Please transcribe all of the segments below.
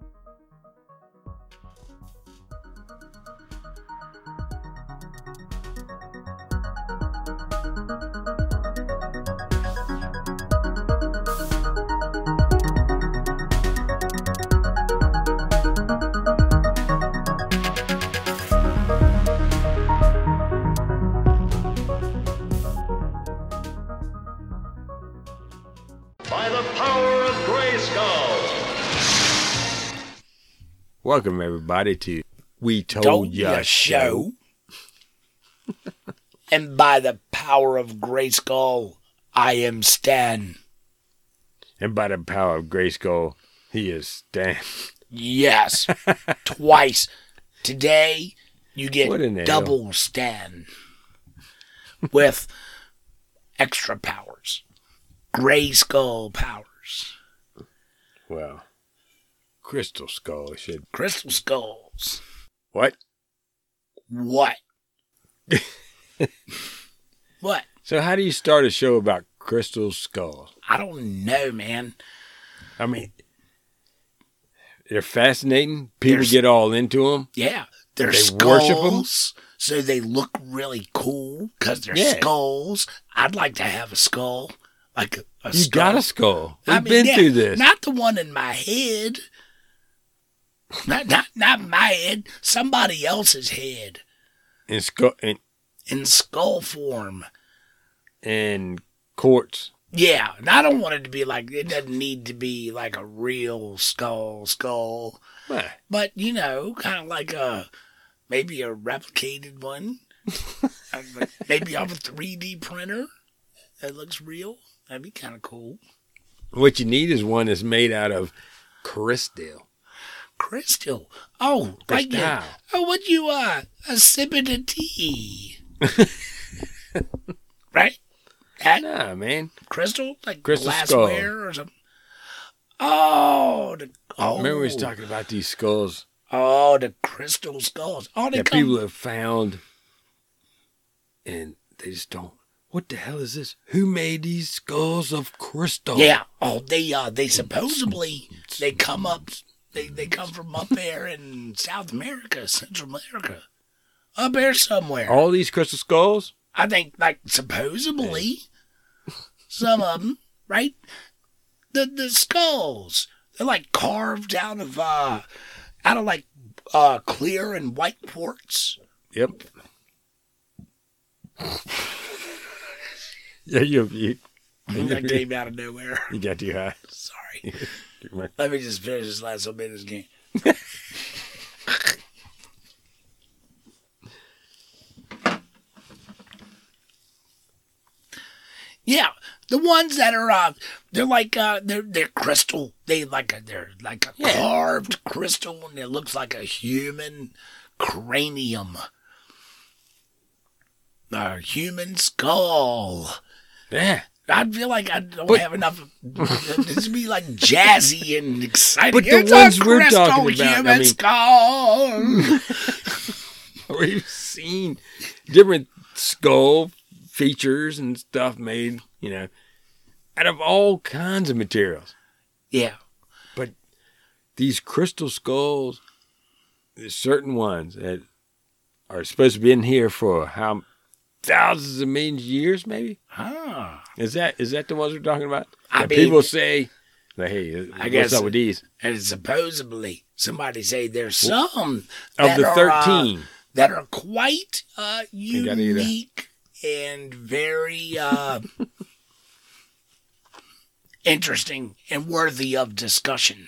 By the power of Grayskull. Welcome everybody to We Told, Told Ya Show. and by the power of Grayskull, I am Stan. And by the power of Grayskull, he is Stan. Yes, twice. Today, you What in the get hell? double Stan with extra powers. Grayskull powers. Well, Crystal Skull should. Crystal skulls. What? What? what? So how do you start a show about Crystal Skulls? I don't know, man. I mean, they're fascinating. People There's- get all into them. Yeah, they're They skulls, worship 'em? so they look really cool because they're Yeah. skulls. I'd like to have a skull, like a, a You skull. got a skull. We've I mean, been yeah, through this. Not the one in my head. Not not not my head. Somebody else's head in skull in, in skull form. in courts. Yeah, and I don't want it to be like it doesn't need to be like a real skull skull, Well, but you know, kind of like a maybe a replicated one. Maybe off a 3D printer that looks real. That'd be kind of cool. what you need is one that's made out of crystal. Crystal. Oh, like Crystal. yeah. Oh, what you uh, a sipping of tea, right? That Nah, man. crystal, like Crystal skull. glassware or something. Oh, the oh, Remember we was talking about these skulls oh, the crystal skulls. Oh, they that come. people have found, and they just don't. What the hell is this? Who made these skulls of crystal? Yeah. Oh, they uh, they supposedly they come up. They they come from up there in South America, Central America, up there somewhere. All these crystal skulls? I think like supposedly some of them, right? The the skulls they're like carved out of uh out of like uh clear and white quartz. Yep. yeah, you, you, that came out of nowhere. you got too high. Sorry. Let me just finish this last little bit of this game. yeah, the ones that are uh, they're like uh, they're they're crystal. They like a, they're like a carved crystal, and it looks like a human cranium, a human skull. Yeah. I feel like I don't But- have enough. this would be like jazzy and exciting. But the It's ones we're crystal talking about, I mean, skull. we've seen different skull features and stuff made, you know, out of all kinds of materials. yeah, but These crystal skulls, there's certain ones that are supposed to be in here for how thousands of millions of years, maybe. huh. Is that is that the ones we're talking about? I That mean- people say, like, "Hey, I what's guess- up with these?" And supposedly, somebody say there's some Of the are, uh, thirteen, that are quite uh, gotta eat a- unique and very uh, interesting and worthy of discussion.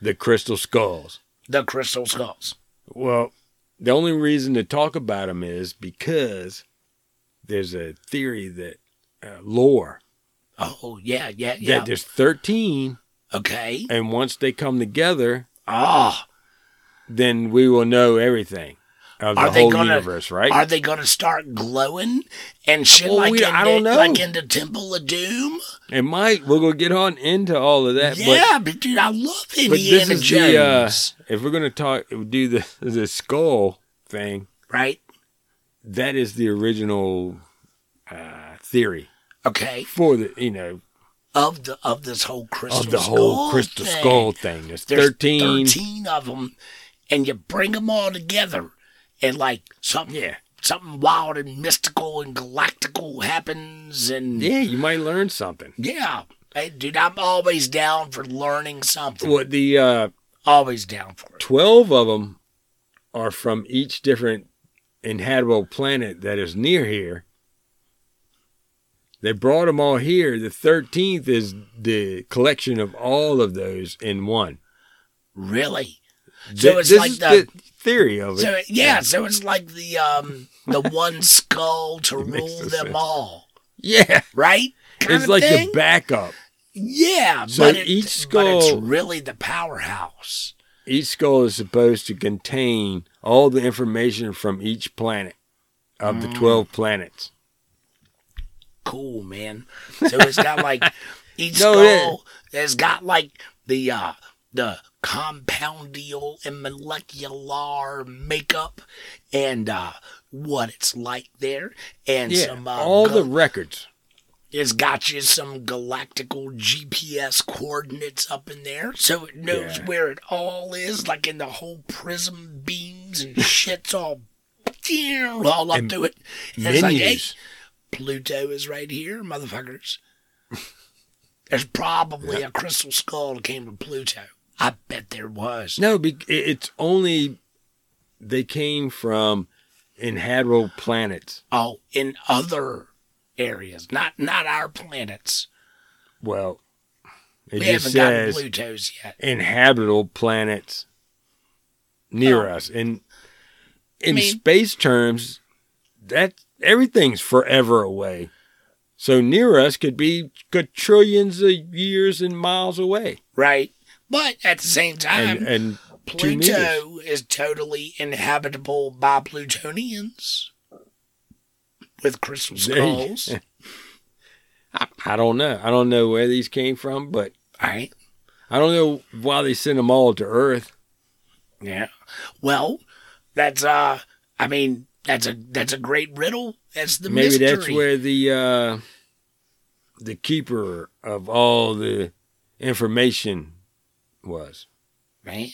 the crystal skulls. The crystal skulls. Well, the only reason to talk about them is because there's a theory that uh, lore Oh yeah, yeah, yeah. that there's 13, Okay. and once they come together, Ah, then we will know everything of the Are they whole gonna- universe, right? Are they going to start glowing and shit Well, like, we- in I don't know. like in the Temple of Doom? it might. We're gonna get on into all of that, yeah, but, dude, I love but, but Indiana Jones. the uh, if we're gonna talk do the the skull thing, right? that is the original uh, theory Okay. for the you know of the of this whole crystal of the skull whole crystal thing. skull thing. There's, There's 13. 13 of them, and you bring them all together, and like something, Yeah. something wild and mystical and galactical happens, and Yeah, you might learn something. yeah. Hey, dude, I'm always down for learning something. What the uh, Always down for it. 12 of them are from each different inhabitable planet that is near here. They brought them all here. The 13th is the collection of all of those in one. Really? Th- So it's like is the- theory of it. So yeah, so it's like the um the one skull to rule them sense. all, yeah. right? Kind It's like thing? the backup. Yeah, So but it, each but it's really the powerhouse. Each skull is supposed to contain all the information from each planet of Mm. the 12 planets. Cool, man. So it's got like each No, skull has got like the uh the compoundial and molecular makeup and uh what it's like there and Yeah, some uh, all the records. it's got you some galactical GPS coordinates up in there, so it knows Yeah. where it all is, like in the whole prism beams and shit's all all up And to it. And it's like, hey, Menus. Pluto is right here, motherfuckers. There's probably a crystal skull that came from Pluto. I bet there was. No, it's only they came from inhabitable planets. Oh, in other areas, not not our planets. Well, it we just haven't gotten says Plutos yet. inhabitable planets near Oh. us. And in mean- space terms, that everything's forever away. So near us could be trillions of years and miles away. Right. But at the same time, And and. Pluto is totally inhabitable by Plutonians with crystal skulls. I, I don't know. I don't know where these came from, but right? I don't know why they sent them all to Earth. Yeah. Well, that's uh I mean, that's a that's a great riddle. That's the Maybe mystery. that's where the uh, the keeper of all the information was. man.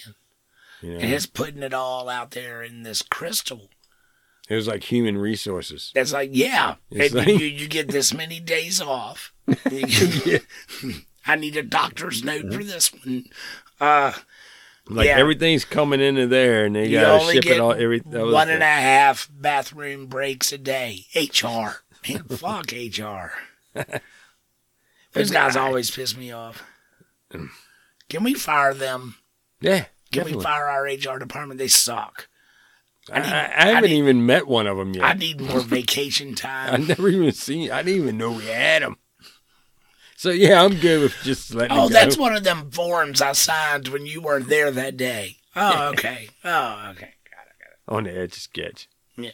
You know, And it's putting it all out there in this crystal. it was like human resources. That's like, yeah, It's like- you, you get this many days off. Get- I need a doctor's note for this one. Uh, Like Yeah. everything's coming into there, and they gotta only ship it all. Every one and a half bathroom breaks a day. HR. Man, fuck HR. Those guys always piss me off. Can we fire them? yeah. Can Definitely. we fire our HR department? They suck. I, need- I, I haven't need- even met one of them yet. I need more vacation time. I never even seen. I didn't even know we had them. So yeah, I'm good with just letting. Oh, it that's one of them forms I signed when you weren't there that day. Oh, okay. Oh, okay. on the edge of sketch. Yeah.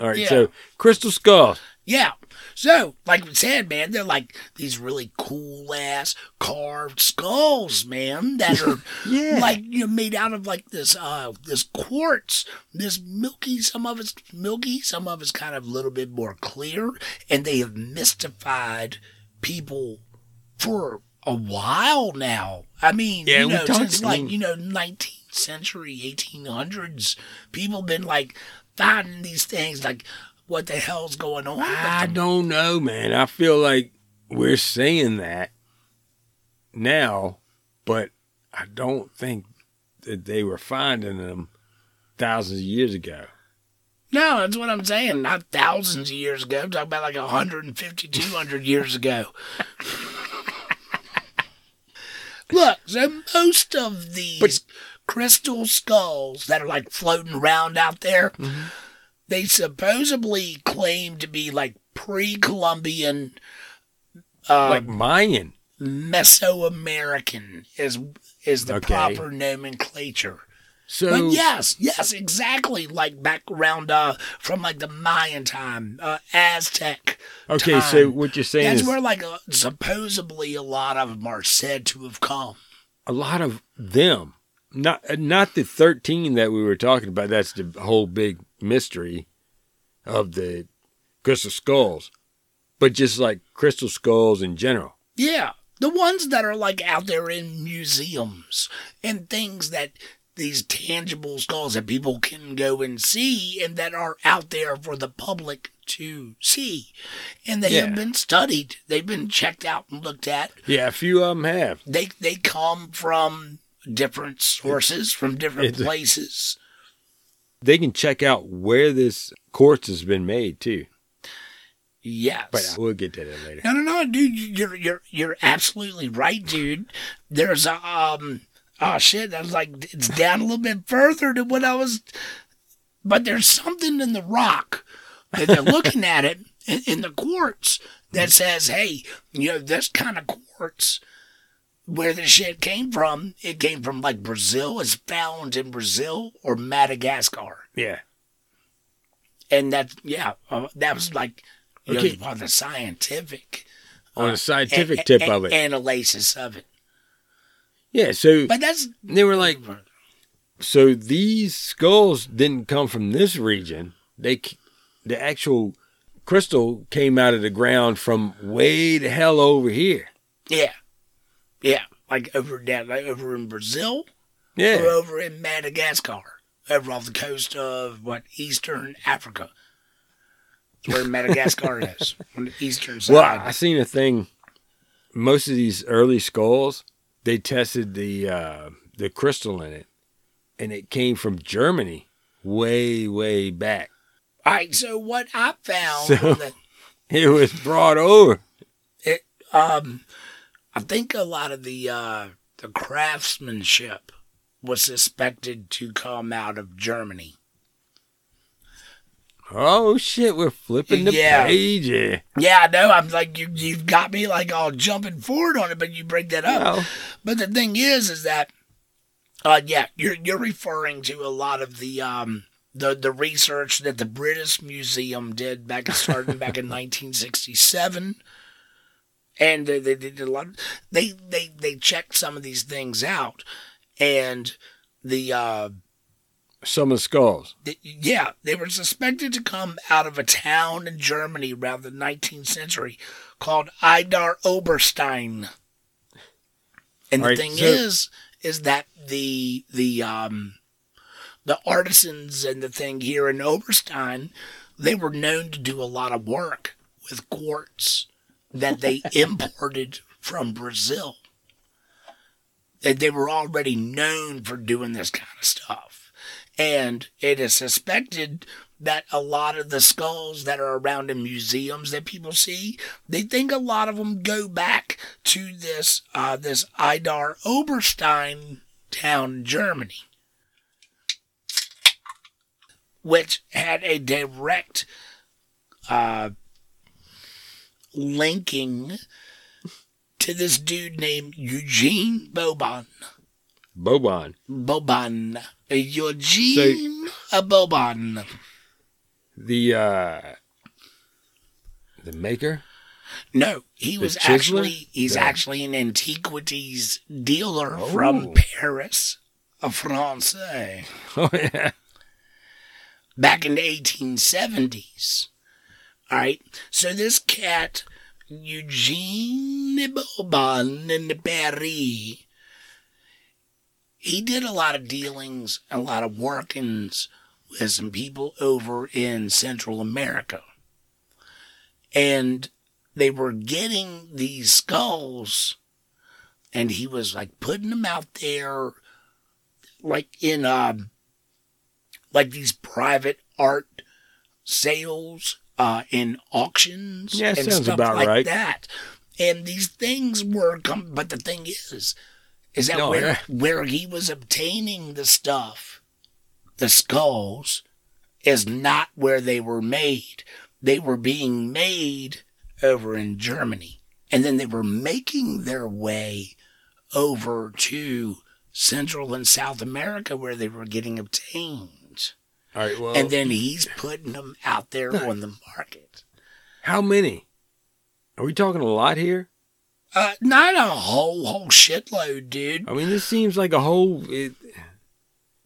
All right, Yeah. so Crystal Skull. Yeah. So, like we said, man, they're like these really cool ass carved skulls, man, that are Yeah. like you know made out of like this uh this quartz, this milky. Some of it's milky, some of it's kind of a little bit more clear, and they have mystified people for a while now. I mean, Yeah, you know, since like mean- you know, nineteenth century, eighteen hundreds, people been like finding these things like. What the hell's going on? I don't know, man. I feel like we're saying that now, but I don't think that they were finding them thousands of years ago. No, that's what I'm saying. Not thousands of years ago. I'm talking about like 150, 200 years ago. Look, so most of these But- crystal skulls that are like floating around out there, Mm-hmm. They supposedly claim to be like pre-Columbian, uh, like Mayan. Mesoamerican is is the Okay. proper nomenclature. So But yes, yes, exactly. Like back around uh, from like the Mayan time, uh, Aztec. okay, so what you're saying That's is where like uh, supposedly a lot of them are said to have come. a lot of them, not not the thirteen that we were talking about. That's the whole big mystery of the crystal skulls, but just like crystal skulls in general. Yeah, the ones that are like out there in museums and things that these tangible skulls that people can go and see and that are out there for the public to see. And they Yeah. have been studied. They've been checked out and looked at. Yeah, a few of them have. They they come from different sources, from different It's- places. They can check out where this quartz has been made too. Yes. But we'll get to that later. No, no, no, dude. You're you're you're absolutely right, dude. There's a um. Oh shit! I was like, it's down a little bit further than what I was, but there's something in the rock that they're looking at it in, in the quartz that says, "Hey, you know, this kind of quartz." Where the shit came from, it came from like Brazil. It's found in Brazil or Madagascar, Yeah. and that, yeah, uh, that was like you Okay. know, on the scientific On uh, a scientific a- tip a- of it. Analysis of it. Yeah, so But that's they were like, so these skulls didn't come from this region. They, the actual crystal came out of the ground from way the hell over here. yeah, yeah, like over down, like over in Brazil Yeah. or over in Madagascar, over off the coast of what Eastern Africa. That's where Madagascar is on the eastern side. well, I seen a thing. Most of these early skulls, they tested the uh, the crystal in it, and it came from Germany, way way back. All right, so what I found So- that It was brought over. it, um, I think a lot of the uh, the craftsmanship was suspected to come out of Germany. Oh shit, we're flipping the Yeah. page. Yeah. Yeah, I know. I'm like you. You've got me like all jumping forward on it, but you break that up. Well, But the thing is, is that, uh, yeah, you're you're referring to a lot of the um the the research that the British Museum did back starting back in 1967, and they, they did a lot. They they they checked some of these things out, and the uh some of the skulls. the, yeah, they were suspected to come out of a town in Germany around the 19th century called Idar Oberstein. And the Right, thing so- is, is that the the um the artisans and the thing here in Oberstein, they were known to do a lot of work with quartz that they imported from Brazil. They, they were already known for doing this kind of stuff. And it is suspected that a lot of the skulls that are around in museums that people see, they think a lot of them go back to this uh, this Idar Oberstein town in Germany, which had a direct uh, linking to this dude named Eugene Boban. Boban. Boban. Eugene Boban. The uh the maker? No, he The was chiseler? actually he's actually an antiquities dealer Oh. from Paris, a France, Oh yeah. back in the 1870s. All right, so this cat Eugene Boban in Paris, he did a lot of dealings, a lot of workings with some people over in Central America. And they were getting these skulls, and he was like putting them out there, like in uh, like these private art sales, uh, in auctions, Yeah, and stuff about like right. that. And these things were come, but the thing is, is that No, where yeah. where he was obtaining the stuff, the skulls, is not where they were made. They were being made over in Germany. And then they were making their way over to Central and South America where they were getting obtained. All right, well And then he's putting them out there on the market. how many? Are we talking a lot here? Uh, not a whole, whole shitload, dude. I mean, this seems like a whole it,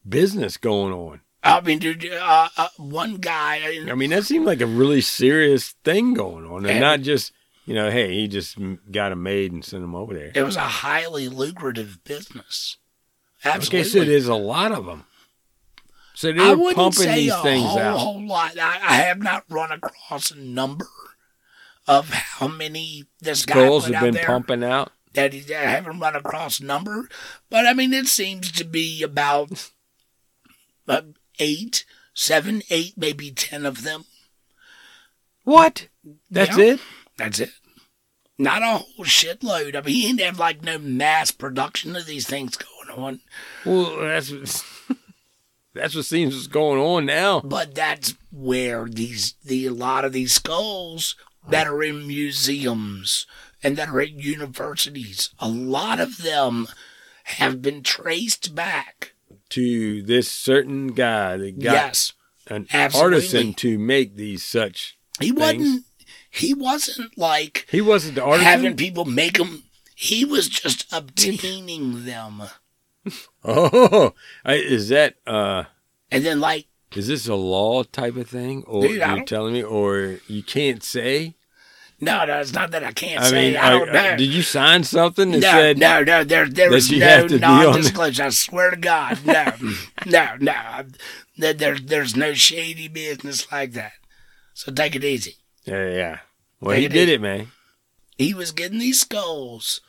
business going on. I mean, dude, uh, uh, one guy, I mean, that seemed like a really serious thing going on, and Yeah. not just you know, hey, he just got them made and sent them over there. It was a highly lucrative business. Like I Absolutely. said, there's a lot of them. So I they're wouldn't pumping say these a things whole, out. whole lot. I, I have not run across a number of how many this guy Skulls put have out been there. pumping out. That he, I haven't run across a number, but I mean it seems to be about uh, eight, seven, eight, maybe ten of them. What? That's Yeah. it? That's it. Not a whole shitload. I mean, he didn't have like no mass production of these things going on. Well, that's that's what seems is going on now. But that's where these the a lot of these skulls that are in museums and that are at universities, a lot of them have been traced back. To this certain guy that got yes. an absolutely. artisan to make these such. He things. wasn't he wasn't like He wasn't the artisan. having people make them. He was just obtaining them. oh, is that uh? And then like Is this a law type of thing, or Dude, you're telling me, or you can't say? no, no, it's not that I can't I say. mean, I don't know. did you sign something that no, said no, no, there, there was no have to be on the- non-disclosure. I swear to God, no, no, no. There, there, there's no shady business like that. So take it easy. Yeah, yeah. Well, Take he it did easy. it, man. He was getting these skulls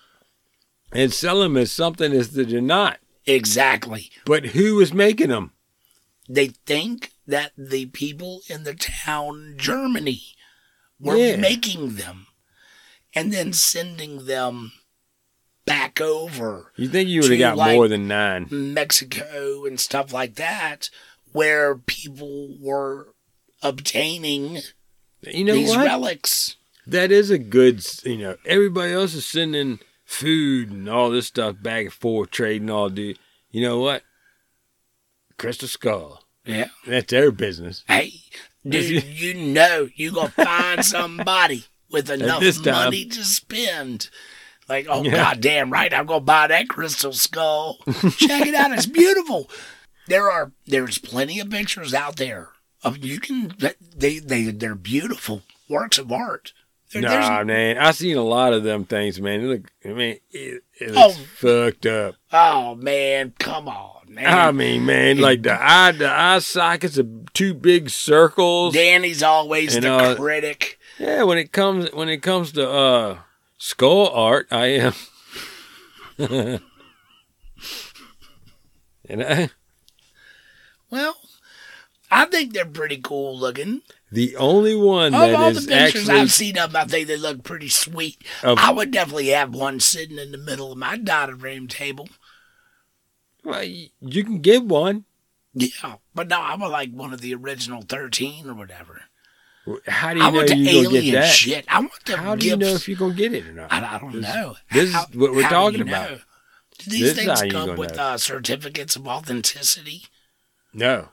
And sell them as something as that they're not. Exactly. But who is making them? They think that the people in the town Germany were Yeah. making them, and then sending them back over You think you would have got like, more than nine? Mexico and stuff like that, where people were obtaining You know these what? relics. that is a good. You know, everybody else is sending food and all this stuff back and forth, trading all. Do you know what? Crystal Skull. Yeah. That's their business. Hey, dude, you know you gonna find somebody with enough money to spend. Like, oh Yeah. goddamn right, I'm gonna buy that crystal skull. Check it out, it's beautiful. There are there's plenty of pictures out there of you can they they they're beautiful works of art. There- Nah, man, I seen a lot of them things, man. It look, I mean, it, it Oh. fucked up. oh man, come on, man. I mean, man, like the eye, the eye sockets are two big circles. Danny's always And, the uh, critic. Yeah, when it comes when it comes to uh skull art, I am. and I, Well, I think they're pretty cool looking. The only one Of that all the is pictures actually I've seen of them, I think they look pretty sweet. I would definitely have one sitting in the middle of my dining room table. well, you can get one. Yeah, but no, I would like one of the original 13 or whatever. How do you I know want the you gonna get that? shit. I want the How do you know if you're gonna get it or not? I, I don't know. this is what we're how talking about. know? Do these This things come with uh, certificates of authenticity? No.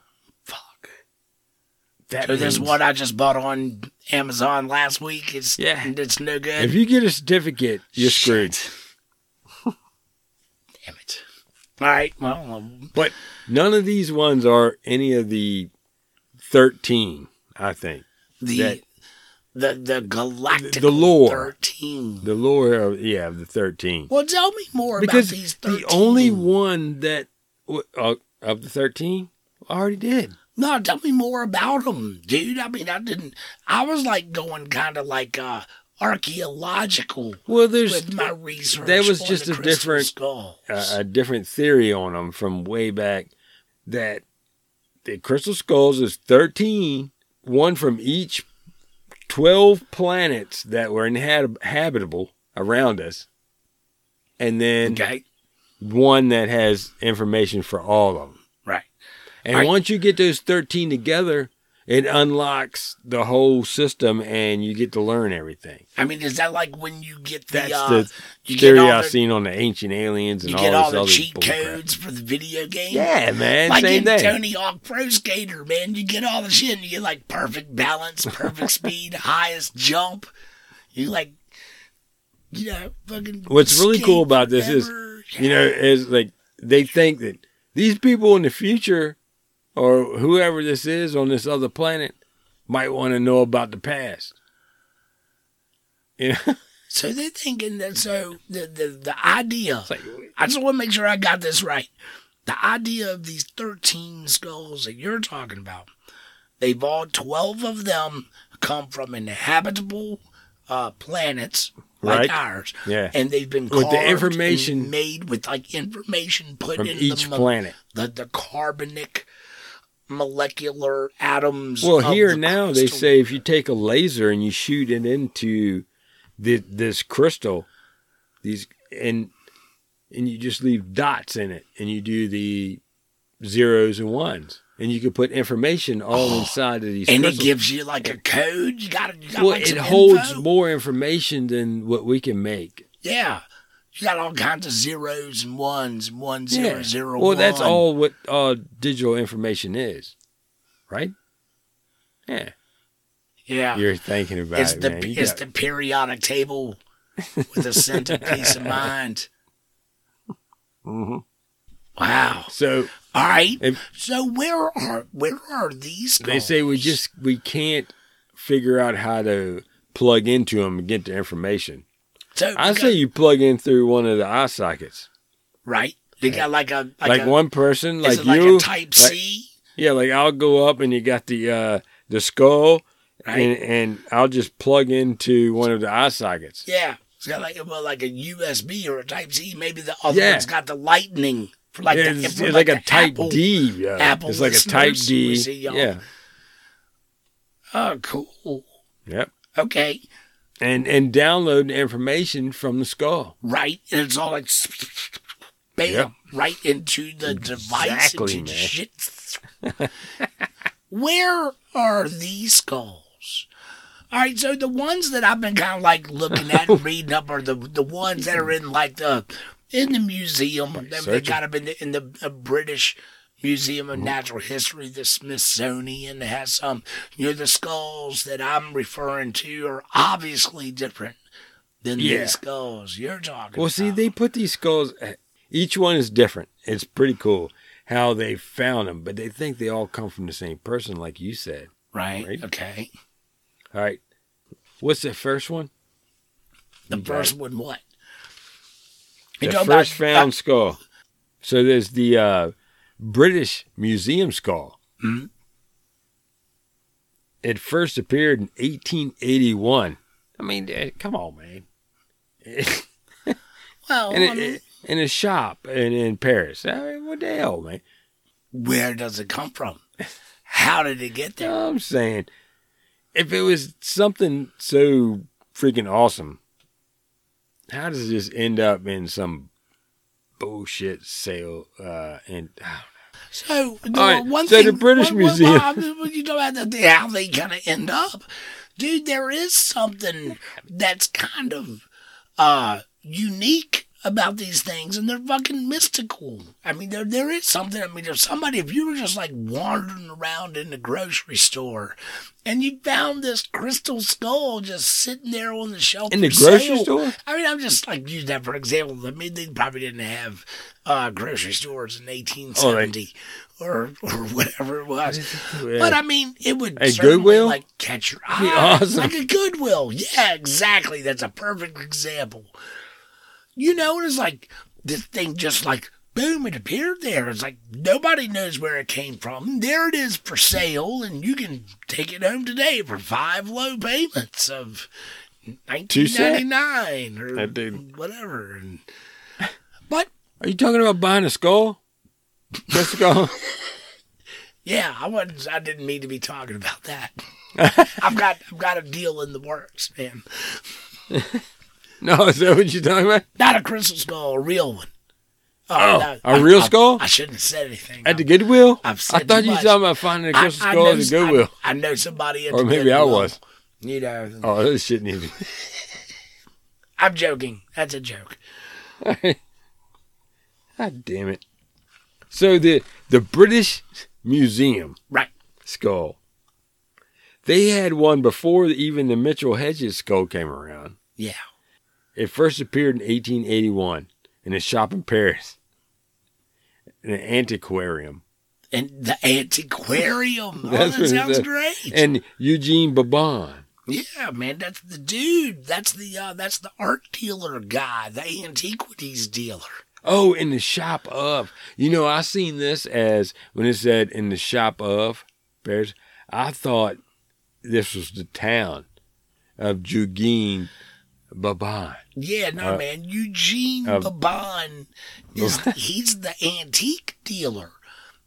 That So this one I just bought on Amazon last week. It's Yeah. it's no good. If you get a certificate, you're Shit. screwed. Damn it. All right. Well, um, But none of these ones are any of the thirteen. I think the That- the the galactic the lore. thirteen. the lore of yeah of the thirteen. Well, tell me more because about these thirteen. the only one that uh, of the thirteen I already did. No, tell me more about them, dude. I mean, I didn't. I was like going kind of like uh archaeological Well, there's with my research. there was just the a different- skulls. a, a different theory on them from way back that the crystal skulls is 13 one from each 12 planets that were inhabitable around us and then okay, one that has information for all of them. And Right. once you get those 13 together it unlocks the whole system and you get to learn everything I mean, is that like when you get the that's uh, the you theory all i've the, seen on the ancient aliens and you all get this all the cheat codes for the video game? yeah man like same in thing Tony Hawk Pro Skater, man, you get all the shit. And you get like perfect balance, perfect speed, highest jump. You like, you know, fucking. What's really cool about this is, you know, is like they think that these people in the future, or whoever this is on this other planet, might want to know about the past. You know? So they're thinking that so the the, the idea like, I just want to make sure I got this right. The idea of these 13 skulls that you're talking about, they've all 12 of them come from inhabitable uh, planets like Right. ours. Yeah. And they've been With the information- made with like information put in each the, planet. the the carbonic molecular atoms. Well, here the now they say if you take a laser and you shoot it into the, this crystal, these and and you just leave dots in it, and you do the zeros and ones, and you can put information all oh, inside of these. and it gives you like a code. You got to. well, like it holds info. more information than what we can make. Yeah. You got all kinds of zeros and ones and one zero zero Well, that's all what uh, digital information is, right? Yeah, Yeah. you're thinking about it's it, the man. It's got- the periodic table with a sense of peace of mind. Mhm. Wow. So All right. If- so where are where are these? They say we just we can't figure out how to plug into them and get the information. So I say you plug in through one of the eye sockets, right. They got like a like, like, a, one person, like like you. a Type like- C. yeah, like I'll go up and you got the uh the skull, Right. and and I'll just plug into one of the eye sockets. Yeah. It's got like a, well, like a USB or a Type C. Maybe the other Yeah. one's got the lightning for like Yeah, the, it's, it's like, a the Type Apple. D. Yeah. Apple it's like a Type D. Yeah. Oh, cool. Yep. Okay. And and download the information from the skull. right, and it's all like bam, Yep. right into the device. Exactly, man. shit. Where are these skulls? All right, so the ones that I've been kind of like looking at and reading up are the the ones that are in like the in the museum. They, they searching. got them in the, in the uh, British Museum of Natural History, the Smithsonian. Has some, you know, the skulls that I'm referring to are obviously different than Yeah. these skulls you're talking Well, see, they put these skulls. Each one is different. It's pretty cool how they found them, but they think they all come from the same person, like you said. right? right? Okay. All right. What's the first one? The You first one, what? The first about- found skull. So there's the uh, British Museum skull. Mhm. It first appeared in 1881. I mean, eh, come on, man. Well, in, I a, mean, in a shop in, in Paris. I mean, what the hell, man? where does it come from? How did it get there? I'm saying, if it was something so freaking awesome, how does it just end up in some bullshit sale? Uh, and So, the All right, one so thing, the British what- Museum- mean, when you the, how they kind of end up, dude, there is something that's kind of uh unique about these things, and they're fucking mystical. I mean, there there is something. I mean, if somebody, if you were just like wandering around in the grocery store, and you found this crystal skull just sitting there on the shelf in the grocery sale, store, I mean, I'm just like using that for example. I mean, they probably didn't have uh, grocery stores in 1870 or or whatever it was. Yeah. But I mean, it would A Goodwill? like catch your eye, awesome. like a Goodwill. Yeah, exactly. That's a perfect example. You know, it's like this thing just like boom, it appeared there. It's like nobody knows where it came from. There it is for sale, and you can take it home today for five low payments of nineteen ninety nine or whatever. And but are you talking about buying a skull? The skull. yeah, I wasn't. I didn't mean to be talking about that. I've got I've got a deal in the works, man. no, is that what you're talking about? Not a crystal skull, a real one. Oh, oh no, a real skull? I, shouldn't have said anything. At the Goodwill? I've I thought you were talking about finding a crystal I skull know at the Goodwill. I, I know somebody at Or the maybe I was. You know, Oh, this shouldn't even. I'm joking. That's a joke. God damn it. So the the British Museum Right. skull. They had one before even the Mitchell Hedges skull came around. Yeah. It first appeared in 1881 in a shop in Paris, in an antiquarium. And the antiquarium. Oh, that sounds great. And Eugene Boban Yeah, man, that's the dude. That's the uh, that's the art dealer guy, the antiquities dealer. Oh, in the shop of. You know, I seen this as when it said in the shop of Paris. I thought this was the town of Jugin Baban. Yeah, no, Uh, man. Eugene uh, Baban is he's the antique dealer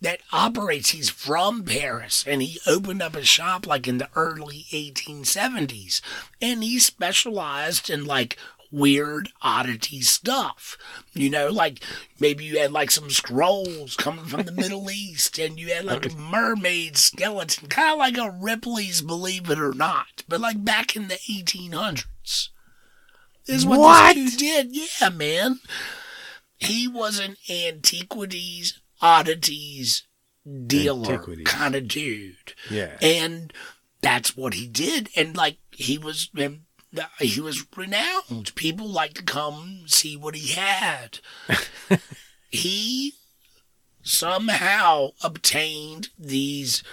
that operates. He's from Paris and he opened up a shop like in the early 1870s. And he specialized in like weird oddity stuff. You know, like maybe you had like some scrolls coming from the Middle East and you had like a mermaid skeleton, kind of like a Ripley's Believe It or Not, but like back in the 1800s. Is what, What? this dude did. Yeah, man. He was an antiquities, oddities dealer Antiquities. kind of dude. Yeah. And that's what he did. And like he was he was renowned. People like to come see what he had. he somehow obtained these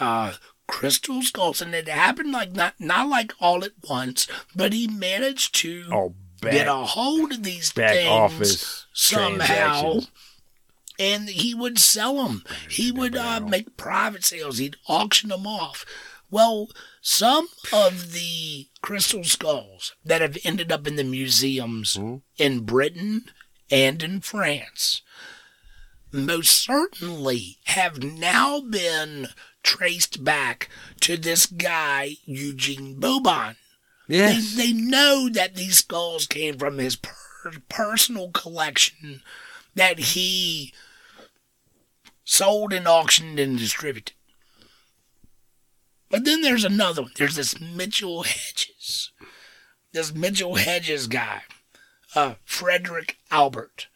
uh crystal skulls and it happened like not not like all at once, but he managed to Oh, get a hold of these back things somehow. and he would sell them he would uh, make private sales. He'd auction them off. Well some of the crystal skulls that have ended up in the museums Hmm? in britain and in france most certainly have now been traced back to this guy eugene boban Yes. they, they know that these skulls came from his per- personal collection that he sold and auctioned and distributed. But then there's another one. There's this Mitchell Hedges. This Mitchell Hedges guy, uh, Frederick Albert.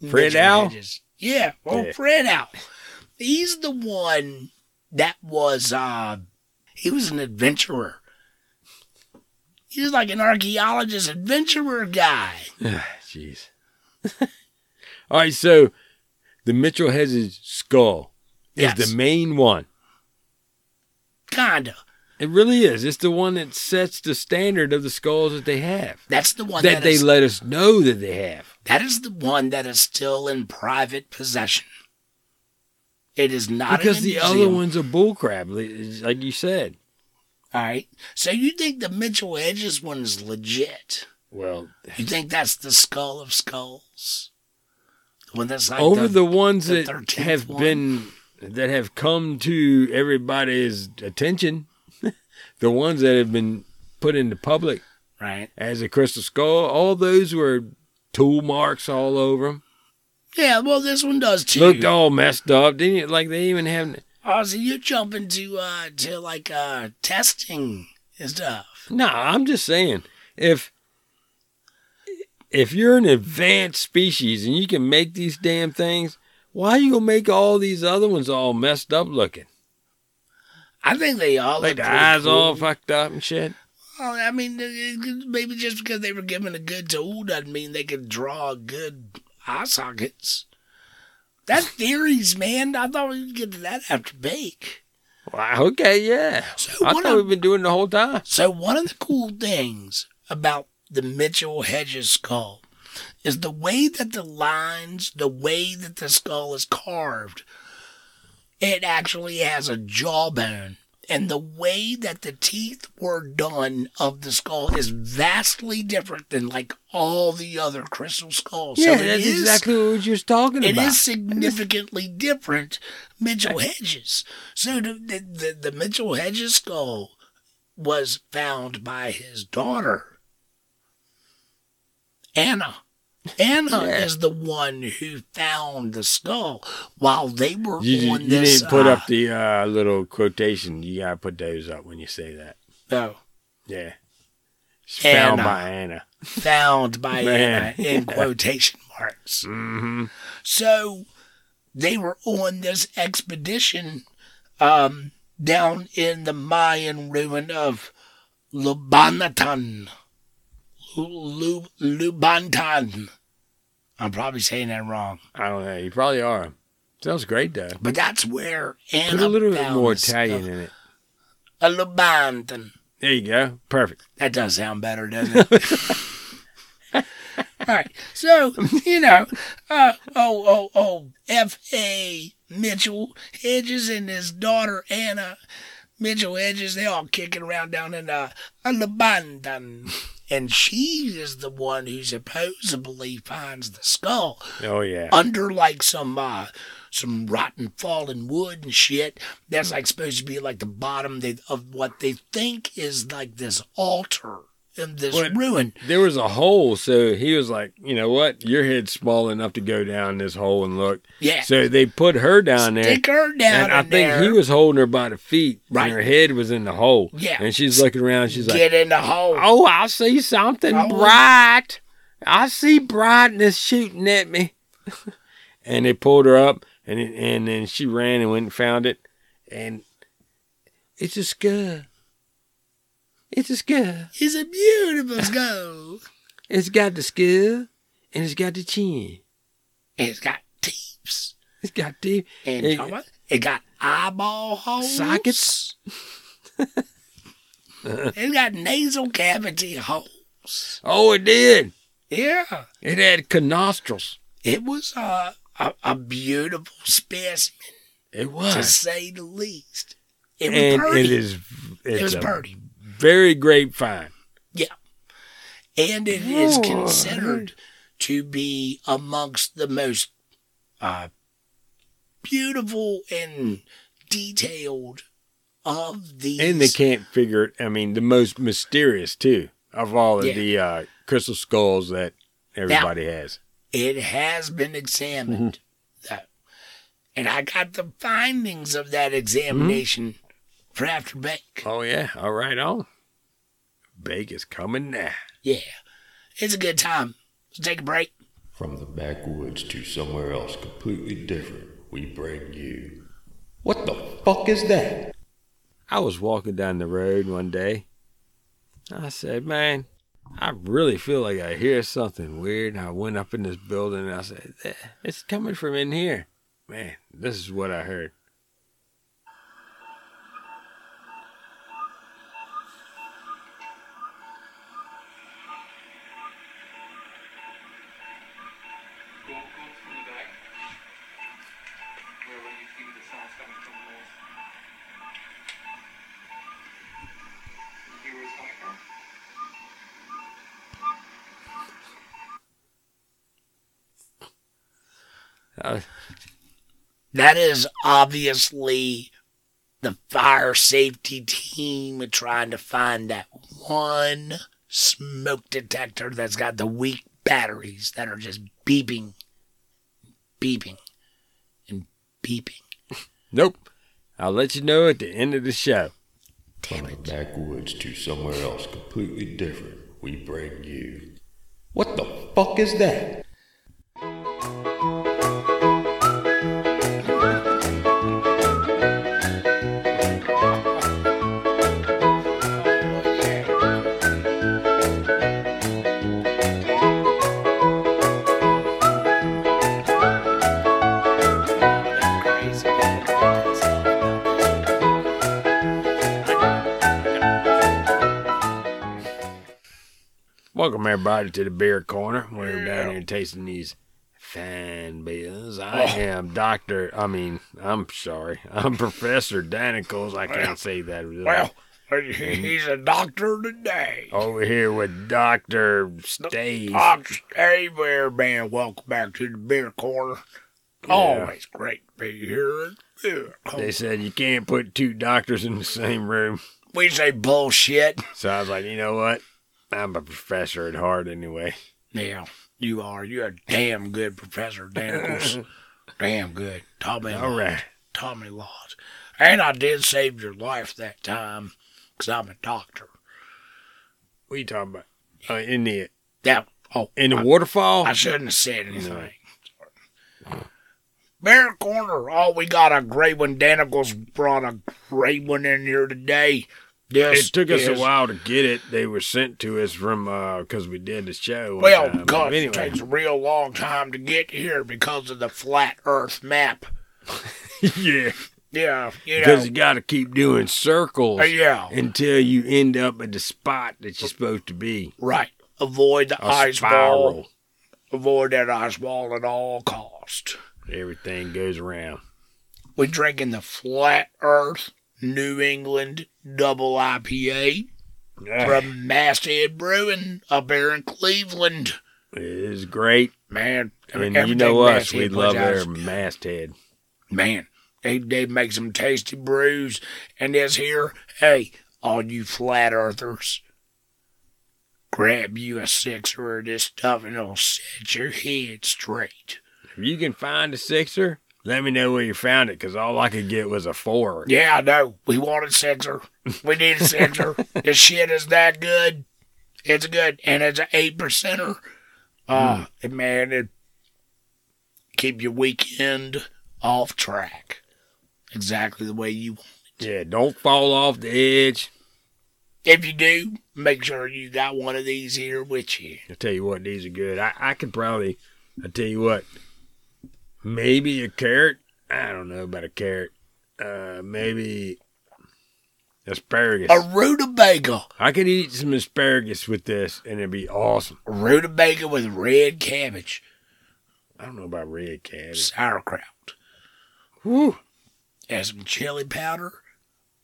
Fred Mitchell Al? Hedges. Yeah, well, Yeah. Fred Al. He's the one that was, uh, he was an adventurer. He was like an archaeologist adventurer guy. Jeez. All right, so the Mitchell Hedges skull is Yes. the main one. Kinda. It really is. It's the one that sets the standard of the skulls that they have. That's the one that that they is- let us know that they have. that is the one that is still in private possession. It is not Because the other one's a bullcrap, li- like you said. All right. So you think the Mitchell Hedges one is legit? Well, You think that's the skull of skulls? The one that's like over the, the, ones the that have one? been that have come to everybody's attention, the ones that have been put into public right? as a crystal skull, all those were tool marks all over them. Yeah. Well, this one does too. Looked all messed up, didn't it? Like they even have. Oh, so you're jumping to uh to like uh testing and stuff. No, I'm just saying if if you're an advanced species and you can make these damn things, why are you gonna make all these other ones all messed up looking? I think they all Like look the eyes all fucked up and shit. Well, I mean, maybe just because they were given a good tool doesn't mean they could draw a good eye sockets. That theories, man. I thought we'd get to that after bake. Wow, okay, yeah. So I thought of- we've been doing the whole time. So one of the cool things about the Mitchell Hedges skull is the way that the lines, the way that the skull is carved. It actually has a jawbone. And the way that the teeth were done of the skull is vastly different than like all the other crystal skulls. Yeah, so that's is- exactly what you was talking it about. is significantly different Mitchell Hedges. So the, the, the, the Mitchell Hedges skull was found by his daughter, Anna. Anna Yeah. is the one who found the skull while they were You, on you this. You didn't put uh, up the uh, little quotation. You gotta put those up when you say that. no, Yeah. It's found by Anna. found by Anna in quotation marks. Mm-hmm. So they were on this expedition um, down in the Mayan ruin of Lubanatan. Lu- Lubantan. I'm probably saying that wrong. I don't know. You probably are. Sounds great though. But that's where Anna Put a little bit more Italian in it. A Lubantan. There you go. Perfect. That does sound better, doesn't it? All right. So, you know, uh, oh, oh, oh, F.A. Mitchell Hedges and his daughter Anna Mitchell Hedges, they all kicking around down in uh, Alabama. And she is the one who supposedly finds the skull. Oh yeah. under like some uh some rotten fallen wood and shit. That's like supposed to be like the bottom they, of what they think is like this altar in this What? ruin there was a hole, so he was like, you know what? Your head's small enough to go down this hole and look. yeah So they put her down there. stick her down And I think there he was holding her by the feet, Right. and her head was in the hole. Yeah. and she's looking around. She's like, get in the hole "Oh, I see something Oh. bright. I see brightness shooting at me." and they pulled her up, and it, and then she ran and went and found it, and it's a skull. It's a skull. it's a beautiful skull It's got the skull, and it's got the chin. And it's got teeth It's got teeth. and It- what? it got eyeball holes Sockets. it got nasal cavity holes Oh, it did. yeah It had nostrils. it was uh, a, a beautiful specimen It was. to say the least. It was and pretty. it is it was a pretty. Very great find. Yeah. And it is considered to be amongst the most uh, beautiful and detailed of these. And they can't figure it. I mean, the most mysterious too of all of Yeah. the uh, crystal skulls that everybody has. It has been examined. That- and I got the findings of that examination for after bake. Oh yeah, all right on. Bake is coming now. Yeah. It's a good time. Let's take a break. From the backwoods to somewhere else completely different, we bring you. What the fuck is that? I was walking down the road one day. I said, "Man, I really feel like I hear something weird." And I went up in this building and I said, "Eh, "It's coming from in here." Man, this is what I heard. That is obviously the fire safety team trying to find that one smoke detector that's got the weak batteries that are just beeping, beeping, and beeping. nope. I'll let you know at the end of the show. From the backwoods to somewhere else completely different, we bring you. What the fuck is that? Welcome everybody to the beer corner. We're down here tasting these fine beers. I oh. am Doctor. I mean, I'm sorry. I'm Professor Danicles. I can't say that. Well, he's a doctor today. over here with Doctor Stave. Doctor, hey there, man. Welcome back to the beer corner. Always great to be here. the. They said you can't put two doctors in the same room. We say bullshit. So I was like, you know what? I'm a professor at heart anyway. Yeah, you are. You're a damn good professor, Danicles. damn good. Taught me All right. Taught me. And I did save your life that time because I'm a doctor. What are you talking about? Uh, in the Yeah. Oh, in the I, waterfall? I shouldn't have said anything. Bear Corner. Oh, we got a great one. Danicles brought a great one in here today. This it took us is- a while to get it. They were sent to us from because we did the show. Well, time. because anyway, it takes a real long time to get here because of the flat Earth map. yeah. Yeah, you know. because you got to keep doing circles Uh, yeah. until you end up at the spot that you're supposed to be. Right. Avoid the A ice ball. Avoid that ice ball at all cost. Everything goes around. We're drinking the Flat Earth New England Double IPA from Masthead Brewing up there in Cleveland. it is great, Man, I mean, and you know us, we love their masthead. Man, they, they make some tasty brews. And this here, hey, all you flat earthers, grab you a sixer of this stuff and it'll set your head straight. If you can find a sixer, let me know where you found it, because all I could get was a four. Yeah, I know. We wanted sixer. We need a sixer. this shit is that good. It's good. And it's an eight percenter. Uh and man, it keep your weekend off track. Exactly the way you want. it. Yeah, don't fall off the edge. If you do, make sure you got one of these here with you. I tell you what, these are good. I, I could probably, I tell you what, maybe a carrot. I don't know about a carrot. Uh, maybe asparagus. A rutabaga. I could eat some asparagus with this, and it'd be awesome. A rutabaga with red cabbage. I don't know about red cabbage. Sauerkraut. Whew. And some chili powder.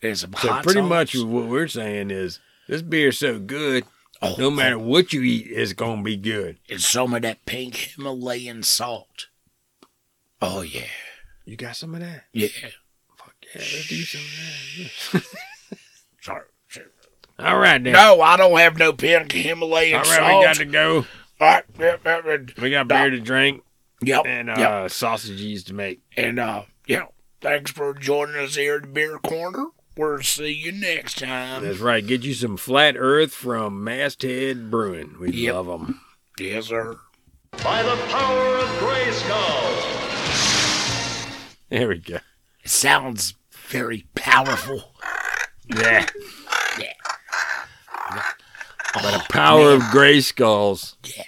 And some So hot pretty sauce. much what we're saying is this beer's so good, Oh, no matter what you eat, it's gonna be good. and some of that pink Himalayan salt. Oh yeah, You got some of that? yeah. Fuck yeah, let's do some of that. Sorry. sorry. All right then. No, I don't have no pink Himalayan All right, salt. we got to go. All right, yep, yep, yep, We got beer to drink yep, and uh, yep. sausages to make. And uh, yeah. Thanks for joining us here at the Beer Corner. We'll see you next time. That's right. Get you some Flat Earth from Masthead Brewing. We Yep. love them. Yes, sir. By the power of Grayskull. There we go. It sounds very powerful. Yeah. Yeah. By the power of gray skulls. Yeah.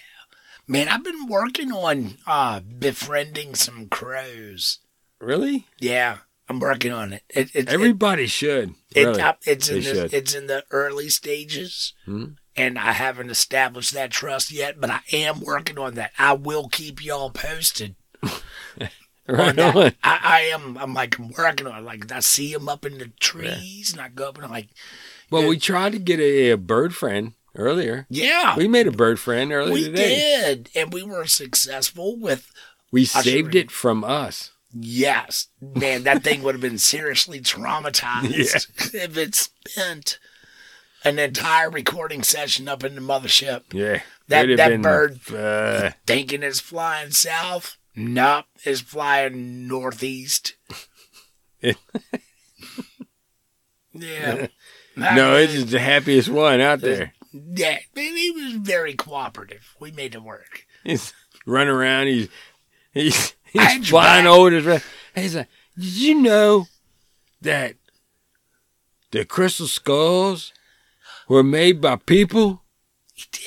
Man, I've been working on uh befriending some crows. Really? Yeah, I'm working on it. it, it Everybody should. It, Really. uh, it's in They the, should. it's in the early stages, Hmm. and I haven't established that trust yet. But I am working on that. I will keep y'all posted right on. I, I am. I'm like I'm working on. it. Like I see them up in the trees, and I go up and I'm like, Well, we tried to get a, a bird friend earlier. yeah, We made a bird friend earlier we today. did, and we were successful with. We saved it from us. Yes, man, that thing would have been seriously traumatized if it spent an entire recording session up in the mothership. Yeah. That- that been, bird- Uh, thinking it's flying south. Nope, it's flying northeast. yeah. no, it's just the happiest one out there. Yeah, man, he was very cooperative. We made it work. He's running around. He's he's he's flying over his. He's like, did you know that the crystal skulls were made by people? He did.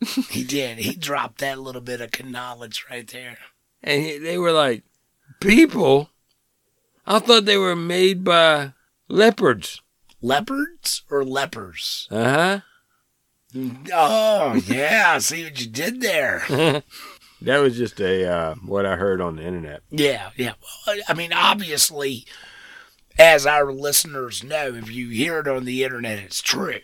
he did. He dropped that little bit of knowledge right there. And he, they were like, people. I thought they were made by leopards. Leopards or lepers? Uh huh. Oh, yeah. I see what you did there. That was just a uh, what I heard on the internet. Yeah, yeah. Well, I mean, obviously, as our listeners know, if you hear it on the internet, it's true.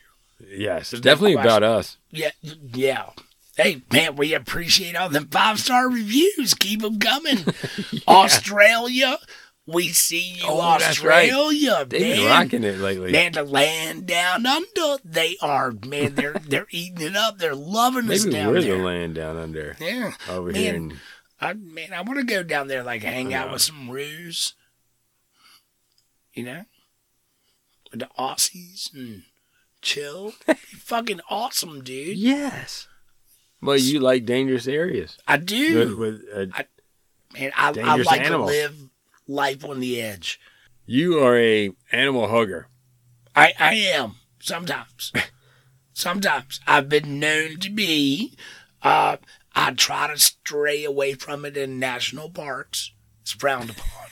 Yes, it's no definitely question. about us. Yeah, yeah. Hey, man, we appreciate all the five star reviews. Keep them coming. Australia, we see you, Oh, that's right. Australia. They've been rocking it lately. Man, the land down under, they are man. They're they're eating it up. They're loving us down we're there. the land down under Yeah, over Man, here. In, I man, I want to go down there, like hang out Yeah. with some roos. You know, with the Aussies and chill. Fucking awesome, dude. yes. Well, you like dangerous areas. I do, with, uh, man. I, I like animals. to live life on the edge. you are a animal hugger. I I am sometimes. sometimes I've been known to be. Uh, I try to stray away from it in national parks. It's frowned upon.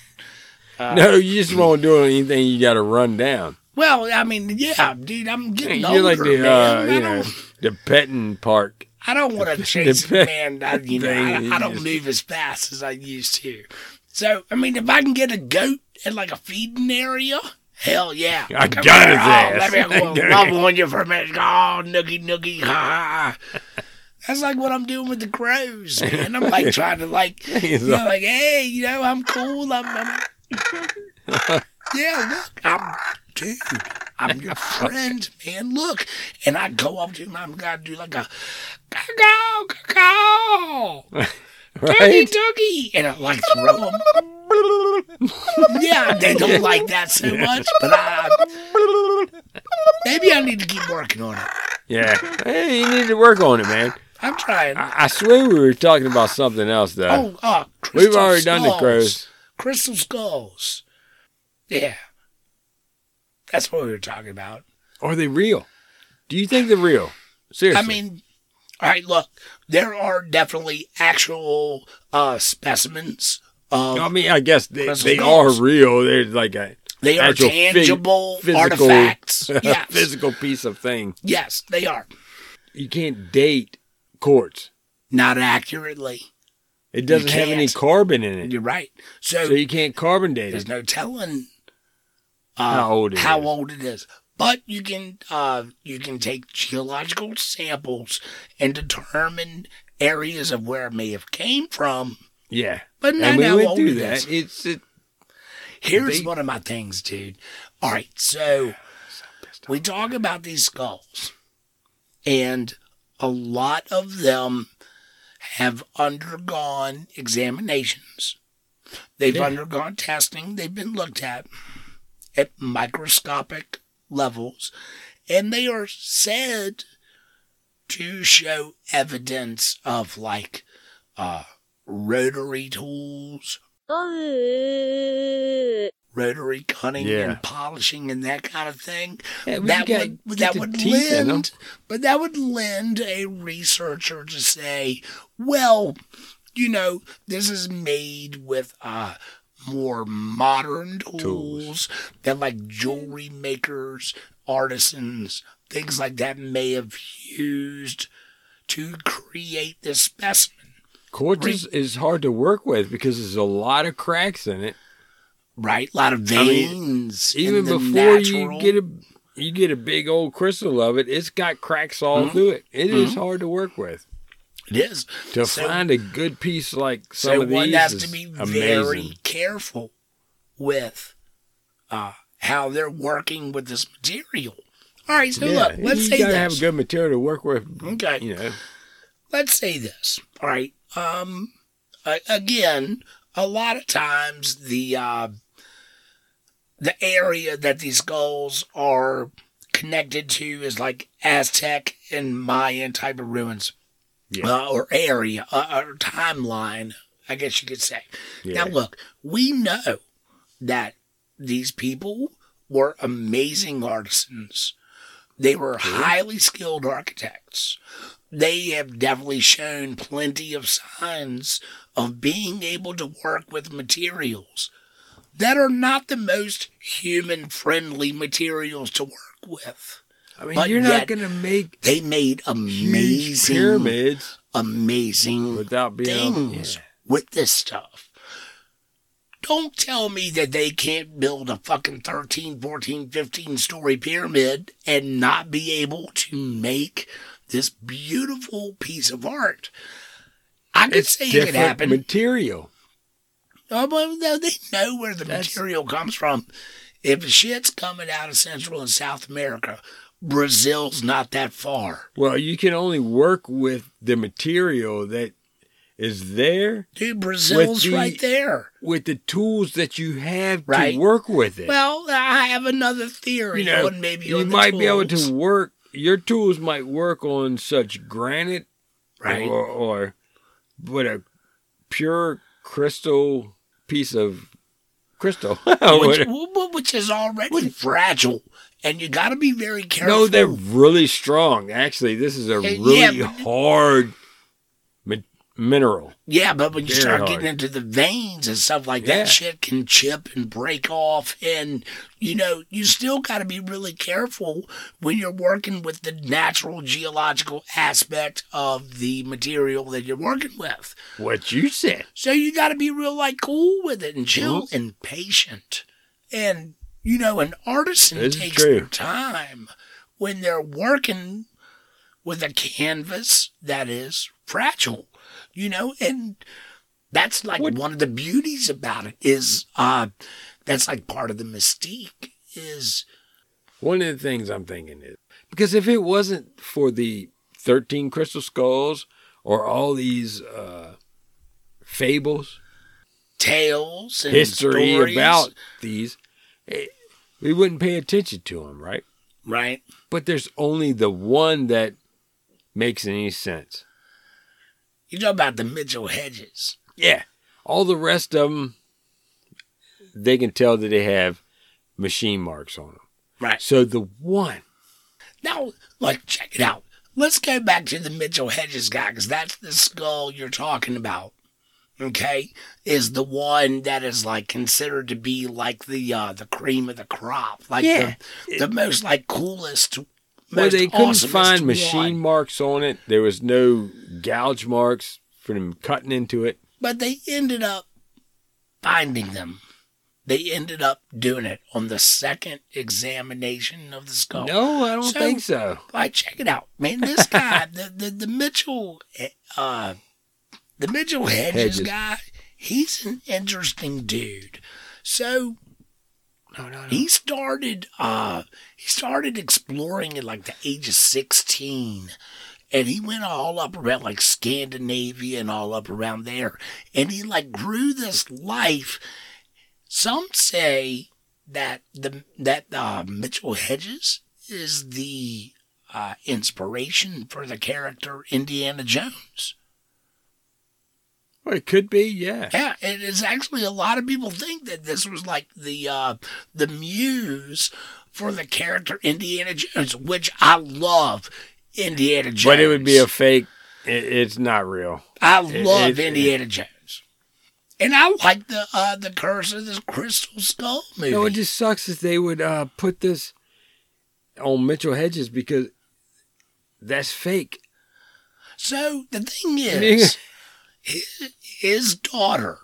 Uh, no, you just won't do anything. You got to run down. Well, I mean, yeah, dude, I'm getting You're older, like the man. uh, you know the petting park. I don't want to chase the man. I, you know, I, I don't move as fast as I used to. So, I mean, if I can get a goat at like a feeding area, hell yeah. I Come got here. his Oh, ass. Let me go I love on you for a minute. Oh, noogie noogie, ha ha. ha. That's like what I'm doing with the crows, man. I'm like trying to like, you know, like, hey, you know, I'm cool. I'm, I'm yeah, look, I'm, dude, I'm your friend, man. Look, and I go up to him. I'm gonna do like a caw caw, turkey Right? turkey, and I like throw them. yeah, they don't like that so much, but I, maybe I need to keep working on it. Yeah. Hey, you need to work on it, man. I'm trying. I, I swear we were talking about something else though. oh, uh, We've already done the skulls. crows. Crystal skulls. Yeah, that's what we were talking about. Are they real? Do you think they're real? Seriously. I mean, all right, look, there are definitely actual uh, specimens of. I mean, I guess they, they are real. They're like a they are tangible physical, artifacts. Yes. physical piece of thing. yes, they are. You can't date quartz. Not accurately. It doesn't have any carbon in it, You're right. So, so you can't carbon date there's it. no telling uh, How old it how is. old it is. But you can uh, you can take geological samples and determine areas of where it may have came from. Yeah, But not and we how went old through it that. is. It's it, Here's They- one of my things, dude. All right, so we talk about these skulls, and a lot of them have undergone examinations. They've Yeah. undergone testing. They've been looked at at microscopic levels, and they are said to show evidence of like uh, rotary tools, rotary cutting Yeah. and polishing and that kind of thing. Yeah, that gotta would get that the would teeth lend, but that would lend a researcher to say, well, you know, this is made with uh more modern tools, Tools. that like jewelry makers, artisans, things like that may have used to create this specimen. quartz is, is hard to work with because there's a lot of cracks in it. Right, a lot of I mean, veins. Even before natural- you get a you get a big old crystal of it, it's got cracks all Mm-hmm. through it. It is hard to work with. It is To So- find a good piece like some so of one has to be amazing. very careful with uh, how they're working with this material. All right, so yeah, look, let's you say gotta this. have a good material to work with. Okay. you know. let's say this. All right. Um. again, a lot of times the uh, the area that these goals are connected to is like Aztec and Mayan type of ruins, Yeah. uh, or area, uh, or timeline. I guess you could say. Yeah. Now, look, we know that these people were amazing artisans. They were highly skilled architects. They have definitely shown plenty of signs of being able to work with materials that are not the most human friendly materials to work with. I mean, But you're not gonna make They made amazing, pyramids amazing without being things Yeah. with this stuff. Don't tell me that they can't build a fucking 13, 14, 15 story pyramid and not be able to make this beautiful piece of art. I could It's say it could happen. material. Oh, but they know where the That's- material comes from. If shit's coming out of Central and South America, Brazil's not that far. Well, you can only work with the material that is there Dude, Brazil's the- right there. with the tools that you have Right. to work with it. Well, I have another theory you know, maybe you might be able to work. Your tools might work on such granite, Right. or, or with a pure crystal piece of crystal. which, which is already fragile, and you got to be very careful. no, they're really strong. Actually, this is a really yeah, hard ma- mineral. Yeah, but when you Very start hard. getting into the veins and stuff like Yeah. that, shit can chip and break off. And, you know, you still got to be really careful when you're working with the natural geological aspect of the material that you're working with. What you said. So you got to be real, like, cool with it and chill Mm-hmm. and patient. And, you know, an artisan This takes their time when they're working with a canvas that is fragile, you know, and that's like What- one of the beauties about it is uh that's like part of the mystique is One of the things I'm thinking is because if it wasn't for the 13 crystal skulls or all these uh, fables, tales and history stories, about these, we wouldn't pay attention to them, right? right But there's only the one that makes any sense. you know about the mitchell hedges Yeah. All the rest of them, they can tell that they have machine marks on them. right So the one, Now, like, check it out. Let's go back to the Mitchell Hedges guy, because that's the skull you're talking about. Okay, is the one that is like considered to be like the uh the cream of the crop, like Yeah. the, the most like coolest. most they couldn't find machine one. marks on it. There was no gouge marks for them cutting into it. but they ended up finding them. They ended up doing it on the second examination of the skull. No, I don't So- think so. Like, check it out, man. This guy, the, the the Mitchell, uh, the Mitchell Hedges, Hedges. guy, he's an interesting dude. So No, no, no. he started, uh, he started exploring at like the age of sixteen, and he went all up around like Scandinavia and all up around there, and he like grew this life. Some say that the that uh, Mitchell Hedges is the uh, inspiration for the character Indiana Jones. Well, it could be, yeah. Yeah, it is actually a lot of people think that this was like the uh, the muse for the character Indiana Jones, which I love. Indiana Jones, But it would be a fake. It, it's not real. I it- love it- Indiana Jones, and I like the uh, the Curse of the Crystal Skull movie. No, it just sucks that they would uh, put this on Mitchell Hedges because that's fake. So the thing is, his, daughter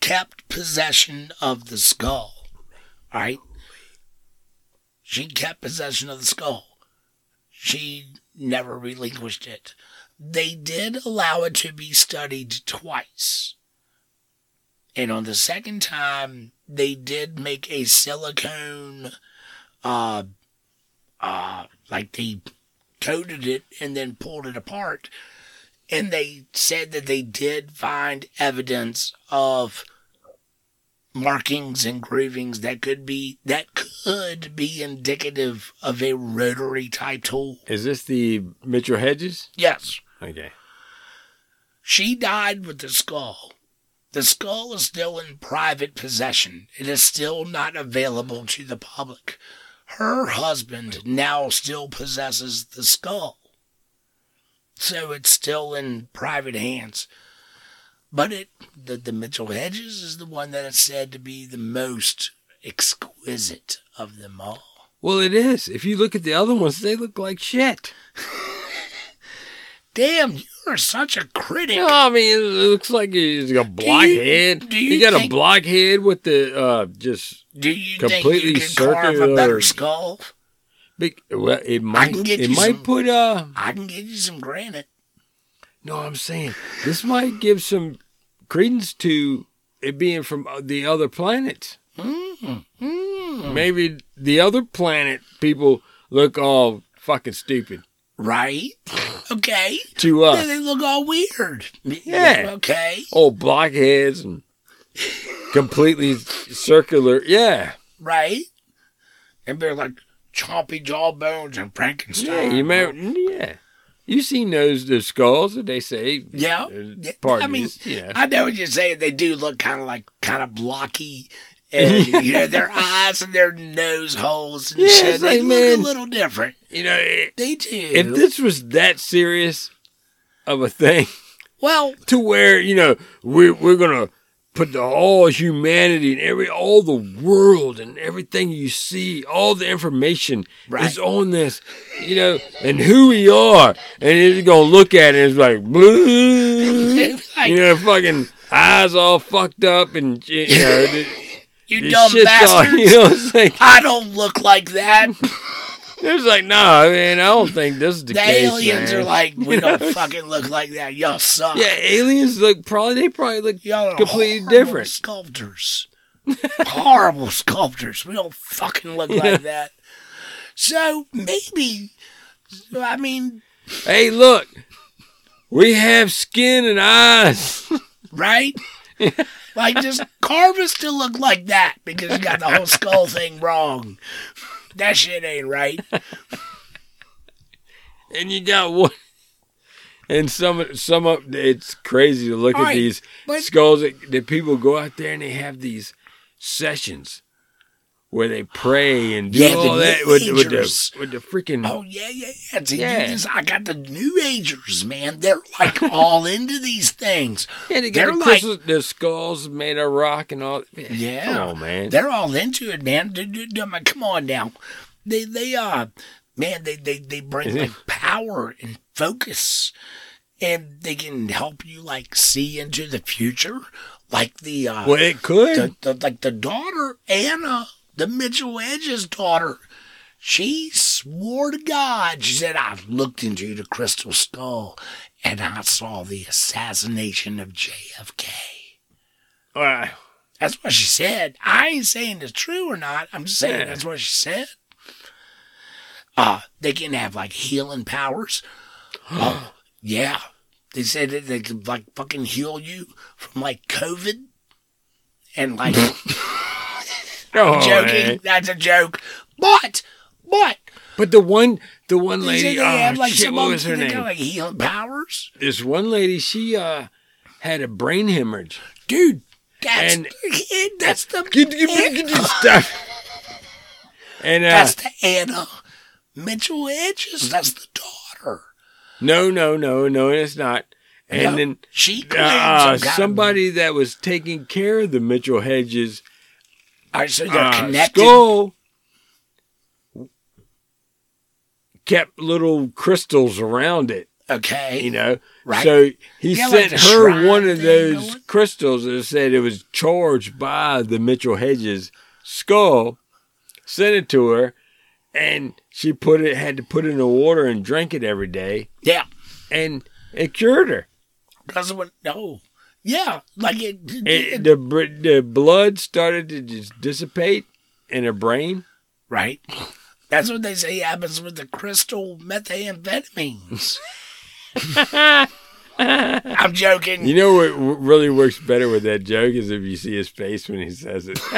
kept possession of the skull. Right? She kept possession of the skull. She never relinquished it. They did allow it to be studied twice. And on the second time, they did make a silicone, uh, uh, like they coated it and then pulled it apart. And they said that they did find evidence of markings and groovings that could be that could be indicative of a rotary type tool. Is this the Mitchell Hedges? Yes. Okay. She died with the skull. The skull is still in private possession. It is still not available to the public. Her husband now still possesses the skull. So it's still in private hands. But it the, the Mitchell Hedges is the one that is said to be the most exquisite of them all. Well, it is. If you look at the other ones, they look like shit. Damn, you are such a critic. No, I mean, it looks like he's got a blockhead. do you he got a think- blockhead with the uh, just Do you completely think you could carve a better skull? Big. Well, it might. can get It you might some- put uh. I can give you some granite. No, I'm saying this might give some credence to it being from uh, the other planets. Mm, mm. Maybe the other planet people look all fucking stupid Right? Okay. to us. they look all weird. Yeah. Okay. Old blockheads and completely circular. Yeah. Right? And they're like chompy jawbones and Frankenstein. Yeah. You may. Yeah. You seen those the skulls that they say? Yeah. uh, Pardon I mean. I know what you're saying. They do look kind of like kind of blocky. And, you know, their eyes and their nose holes and Yeah, shit. it's They like, look man- a little different. You know, i- They do. if this was that serious of a thing, Well, to where you know we're we're gonna put the all humanity and every all the world and everything you see, all the information Right. is on this, you know, and who we are, and it's gonna look at it and it's like Like- you know, fucking eyes all fucked up and you know, the, you dumb shit's all, you know, saying I don't look like that. It's like no, nah, mean, I don't think this is the, The case. aliens man. are like, we You don't fucking look like that. Y'all suck. Yeah, aliens look probably they probably look Y'all completely horrible different. Sculptors. horrible sculptors. We don't fucking look like that. So maybe, I mean, Hey, look, we have skin and eyes. right? like, just carve us to look like that because you got the whole skull thing wrong. That shit ain't right. and you got one. And some some of it's crazy to look All at right, these but- skulls that, that people go out there and they have these sessions where they pray and do Yeah, all that with, with the with the freaking Oh yeah, yeah, yeah. See, Yeah. just- I got the New Agers, man. They're like all into these things. yeah, they got the, like- the skulls made of rock and all. Yeah, come on, man. They're all into it, man, Come on now. They they uh man, they they they bring like power and focus. And they can help you like see into the future. Like the uh well, it could. the, the like the daughter, Anna, the Mitchell Hedges' daughter, she swore to God, she said, I looked into the crystal skull and I saw the assassination of JFK. All right. That's what she said. I ain't saying it's true or not. I'm just saying Yeah. that's what she said. Uh, they can have like healing powers. Oh, yeah. They said that they could like fucking heal you from like COVID. And like Oh, joking. man. That's a joke. But but But the one, the one lady, oh have like shit, what was her name? like healing powers. this one lady, she uh had a brain hemorrhage. Dude, that's And- the, that's the Get, get, get, get stuff. And uh, that's the Anna Mitchell Hedges. That's the daughter. no, no, no, no, it's not. And No, then she uh, of- somebody that was taking care of the Mitchell Hedges Right, so they're uh, connected. skull kept little crystals around it. Okay. you know. Right. So he Yeah, sent the her one of those going. crystals that said it was charged by the Mitchell Hedges skull. Sent it to her, and she put it had to put it in the water and drink it every day, Yeah. and it cured her. Doesn't what? No. Yeah. Like it. It, it- the the blood started to just dissipate in her brain. right. That's what they say happens with the crystal methamphetamines. I'm joking. You know what really works better with that joke is if you see his face when he says it.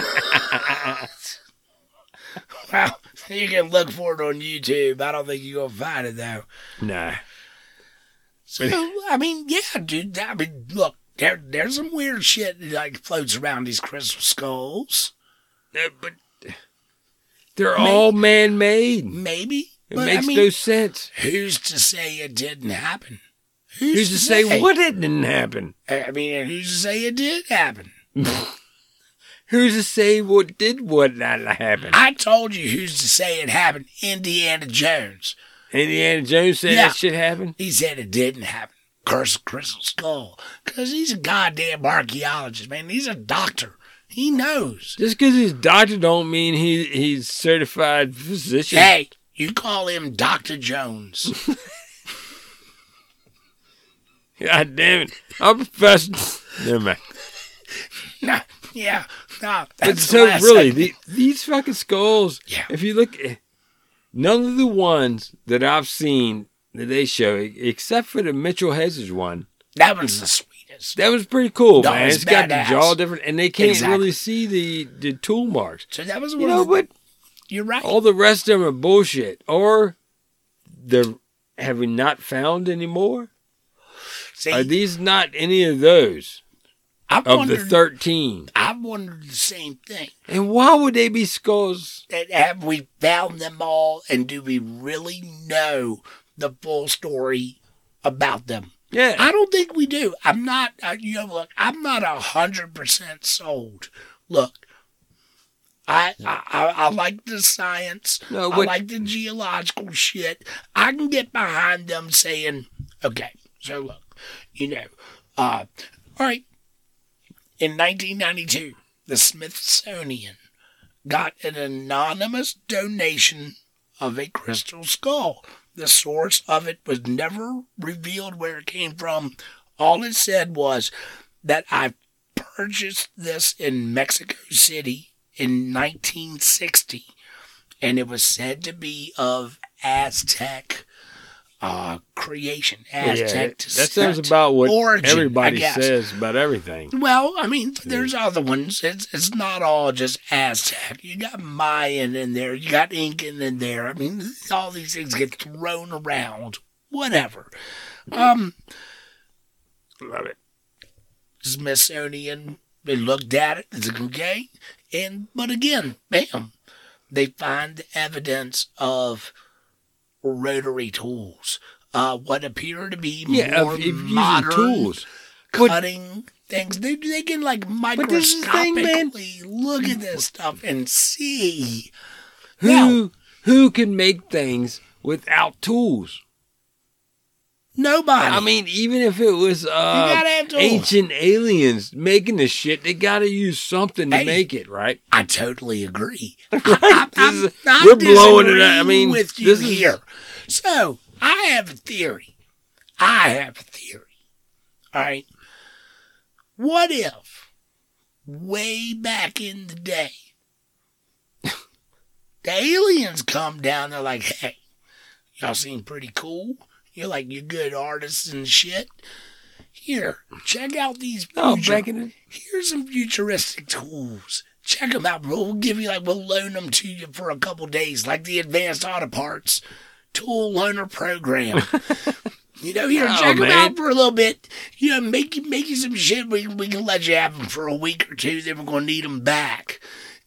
Well, you can look for it on YouTube. I don't think you're gonna find it though. nah. So I mean, yeah, dude. I mean, look, there there's some weird shit that like floats around these crystal skulls. Uh, but they're May- all man made. Maybe, It but makes I mean, no sense. who's to say it didn't happen? Who's to say what it didn't happen? I mean, who's to say it did happen? Who's to say what did what not happen? I told you who's to say it happened. Indiana Jones. Indiana Jones said Yeah. that shit happened. He said it didn't happen. Curse Crystal Skull. Because he's a goddamn archaeologist, man. He's a doctor. He knows. Just because he's doctor don't mean he he's certified physician. Hey, you call him Dr. Jones. God damn it! I'm professional. Never mind. no, yeah, no. That's so really, the, these fucking skulls. Yeah. If you look, at none of the ones that I've seen that they show, except for the Mitchell Hedges one, that one's the sweetest. that was pretty cool, No, man. it's It's got the jaw different, and they can't Exactly. really see the the tool marks. So that was one You know, but You're right. all the rest of them are bullshit, or they're have we not found anymore? See, Are these not any of those I of the thirteen? I've wondered the same thing. And why would they be skulls? That have we found them all, and do we really know the full story about them? Yeah. I don't think we do. I'm not. I, you know, look, I'm not a hundred percent sold. Look, I, I I like the science. No, I like the geological shit. I can get behind them saying, okay, so look, you know, uh, all right. In 1992, the Smithsonian got an anonymous donation of a crystal skull. The source of it was never revealed where it came from. All it said was that I purchased this in Mexico City in 1960, and it was said to be of Aztec uh, creation. Aztec that sounds about what origin, everybody says about everything. Well, I mean, there's other ones. It's it's not all just Aztec. You got Mayan in there. You got Incan in there. I mean, all these things get thrown around. Whatever. Um, Love it. Smithsonian. They looked at it. It's okay. And but again, bam, they find evidence of rotary tools. Uh, what appear to be Yeah, more if, if modern tools. But- cutting things. They they can like the thing, man. microscopically look at this stuff and see. Who Now- who can make things without tools? Nobody. I mean, even if it was uh, gotta have ancient aliens making the shit, they got to use something to Hey. make it, right? I totally agree. Right? I'm, This I'm is- not we're blowing it out. I mean, with you this is- here. So I have a theory. I have a theory. All right. What if, way back in the day, the aliens come down? They're like, "Hey, y'all seem pretty cool. You're like you're good artists and shit. Here, check out these. Oh, future- back in the here's some futuristic tools. Check them out, bro. We'll give you like we'll loan them to you for a couple days, like the Advanced Auto Parts Tool Loaner Program. you know, here, Oh, check them man. out for a little bit. You know, make you make you some shit. We we can let you have them for a week or two. Then we're gonna need them back.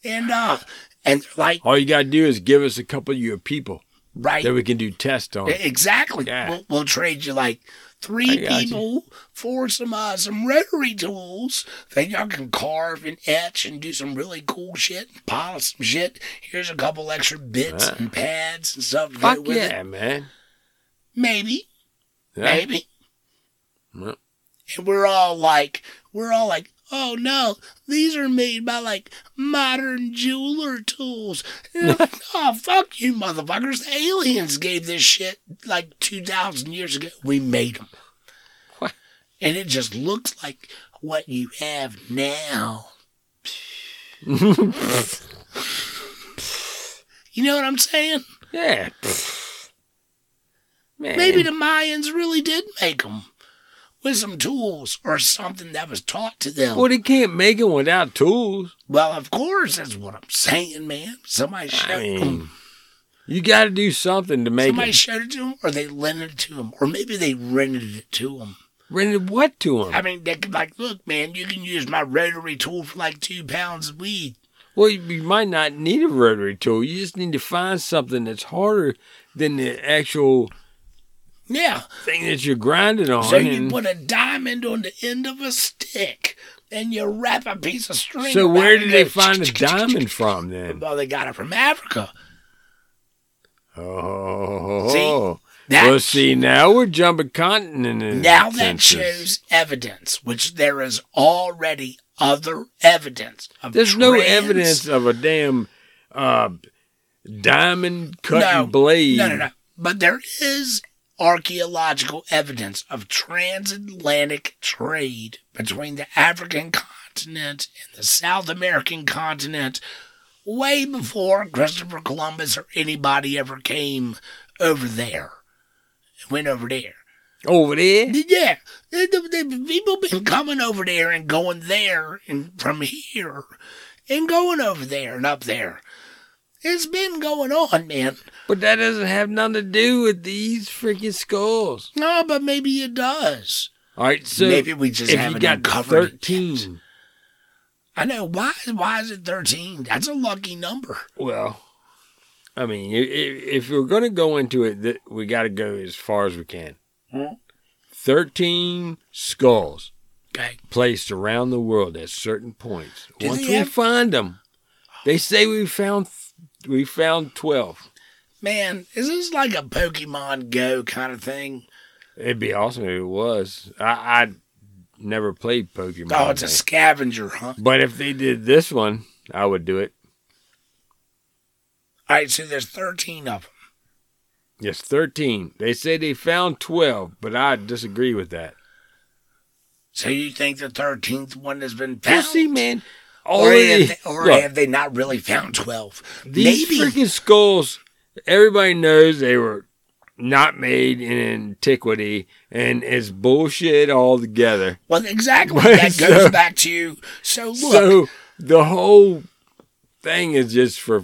And uh, and like all you got to do is give us a couple of your people right that we can do tests on. Exactly. Yeah. We'll, we'll trade you like three got you. people for some uh, some rotary tools that y'all can carve and etch and do some really cool shit, polish some shit. Here's a couple extra bits Yeah. and pads and stuff. to go Fuck with yeah, it. man. Maybe, Yeah. maybe. Well, And we're all like, we're all like, oh no, these are made by like modern jeweler tools. Like, oh, fuck you, motherfuckers. The aliens gave this shit like 2,000 years ago. We made them. What? And it just looks like what you have now. you know what I'm saying? Yeah. Man. Maybe the Mayans really did make them with some tools or something that was taught to them. Well, they can't make it without tools. Well, of course, that's what I'm saying, man. Somebody I showed mean, them. you got to do something to make it Somebody it. showed it to them, or they lent it to them, or maybe they rented it to them. Rented what to them? I mean, they could like, look, man, you can use my rotary tool for like two pounds of weed. Well, you might not need a rotary tool. You just need to find something that's harder than the actual Yeah. thing that you're grinding on. So you and- put a diamond on the end of a stick, and you wrap a piece of string. so where did they find the diamond from then? Well, they got it from Africa. Oh, See? That- well, see, now we're jumping continent. Now that shows evidence, which there is already other evidence. Of There's no evidence of a damn uh, diamond cutting No, blade. No, no, no. But there is archaeological evidence of transatlantic trade between the African continent and the South American continent way before Christopher Columbus or anybody ever came over there. Went over there. Over there? Yeah, people been coming over there and going there and from here and going over there and up there. It's been going on, man. But that doesn't have nothing to do with these freaking skulls. No, but maybe it does. All right, so Maybe we just if you haven't got uncovered it yet. 13, I know. Why? Why is it thirteen? That's a lucky number. well, I mean, if we're going to go into it, we got to go as far as we can. Hmm. 13 skulls Okay. placed around the world at certain points. Do Once we have- find them, they say we found we found 12. Man, is this like a Pokemon Go kind of thing? It'd be awesome if it was. I I never played Pokemon. Oh, it's a scavenger hunt. But if they did this one, I would do it. All right, so there's 13 of them. Yes, 13. They say they found 12, but I disagree with that. So you think the 13th one has been found? see, man. Or, have they, or look, have they not really found 12? these Maybe. freaking skulls, everybody knows they were not made in antiquity, and it's bullshit altogether. Well, exactly. That goes so- back to. So look. So the whole thing is just for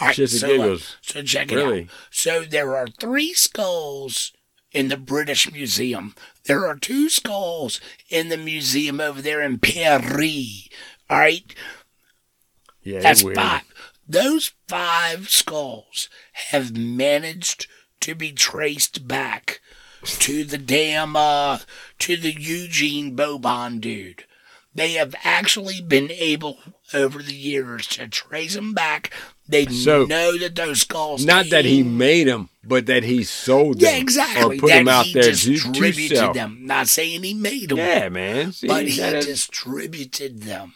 right, shits and so, look, giggles. so check it Really? out. So there are three skulls in the British Museum. There are two skulls in the museum over there in Paris. All right. Yeah, That's weird. five. Those five skulls have managed to be traced back to the damn uh to the Eugene Boban dude. They have actually been able over the years to trace them back. They So, know that those skulls Not that he made them, but that he sold them. yeah exactly Or put that them out he there to, to distributed sell. them. Not saying he made them, Yeah, man. See, but he distributed them.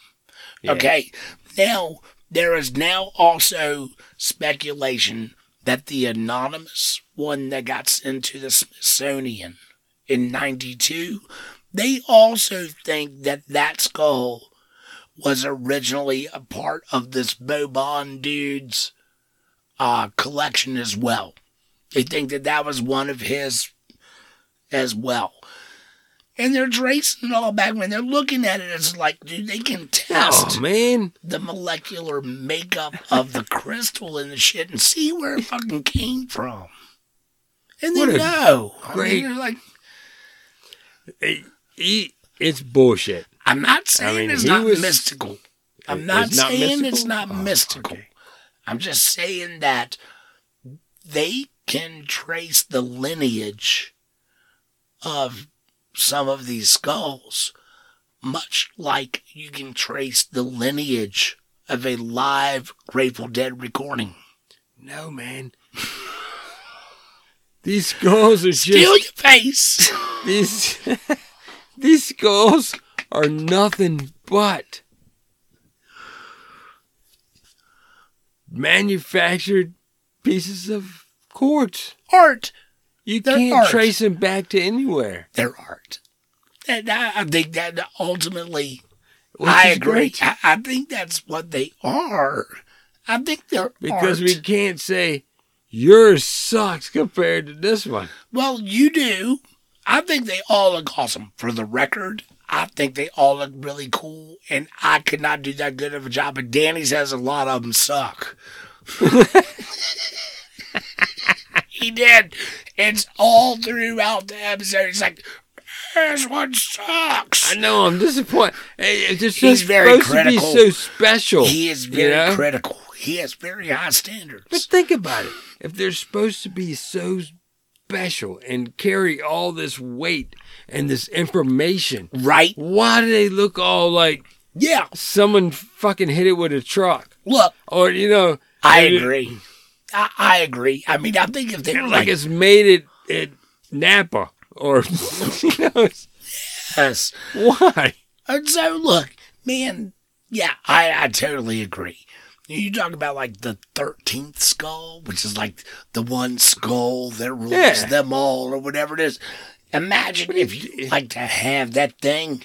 Yeah. Okay. Now, there is now also speculation that the anonymous one that got sent to the Smithsonian in 92, they also think that that skull was originally a part of this Boban dude's uh, collection as well. They think that that was one of his as well. And they're tracing it all back when they're looking at it. It's like, dude, they can test Oh, man. the molecular makeup of the crystal and the shit and see where it fucking came from. And they What know. I mean, great- like, it's bullshit. I'm not saying mean, it's not was- mystical. I'm not, not saying it's not Oh, mystical. okay. I'm just saying that they can trace the lineage of some of these skulls, much like you can trace the lineage of a live Grateful Dead recording. No, man. These skulls are Steal just your face. these these skulls are nothing but manufactured pieces of quartz. art. You They're can't art. trace them back to anywhere. They're art. And I, I think that ultimately, which I agree. I, I think that's what they are. I think they're because art. we can't say yours sucks compared to this one. Well, you do. I think they all look awesome. For the record, I think they all look really cool, and I could not do that good of a job. But Danny says a lot of them suck. he did. It's all throughout the episode. It's like, this one sucks. I know I'm disappointed. It's just He's very supposed to be critical. so special. He is you very know? critical. He has very high standards. But think about it. If they're supposed to be so special and carry all this weight and this information, right? why do they look all like Yeah. someone fucking hit it with a truck? Look, Or, you know, I agree. I, I agree. I mean, I think if they were like, like, it's made it at Napa or, you know, yes. why? And so, look, man, yeah, I, I totally agree. You talk about like the 13th skull, which is like the one skull that rules Yeah. them all or whatever it is. Imagine if you like to have that thing,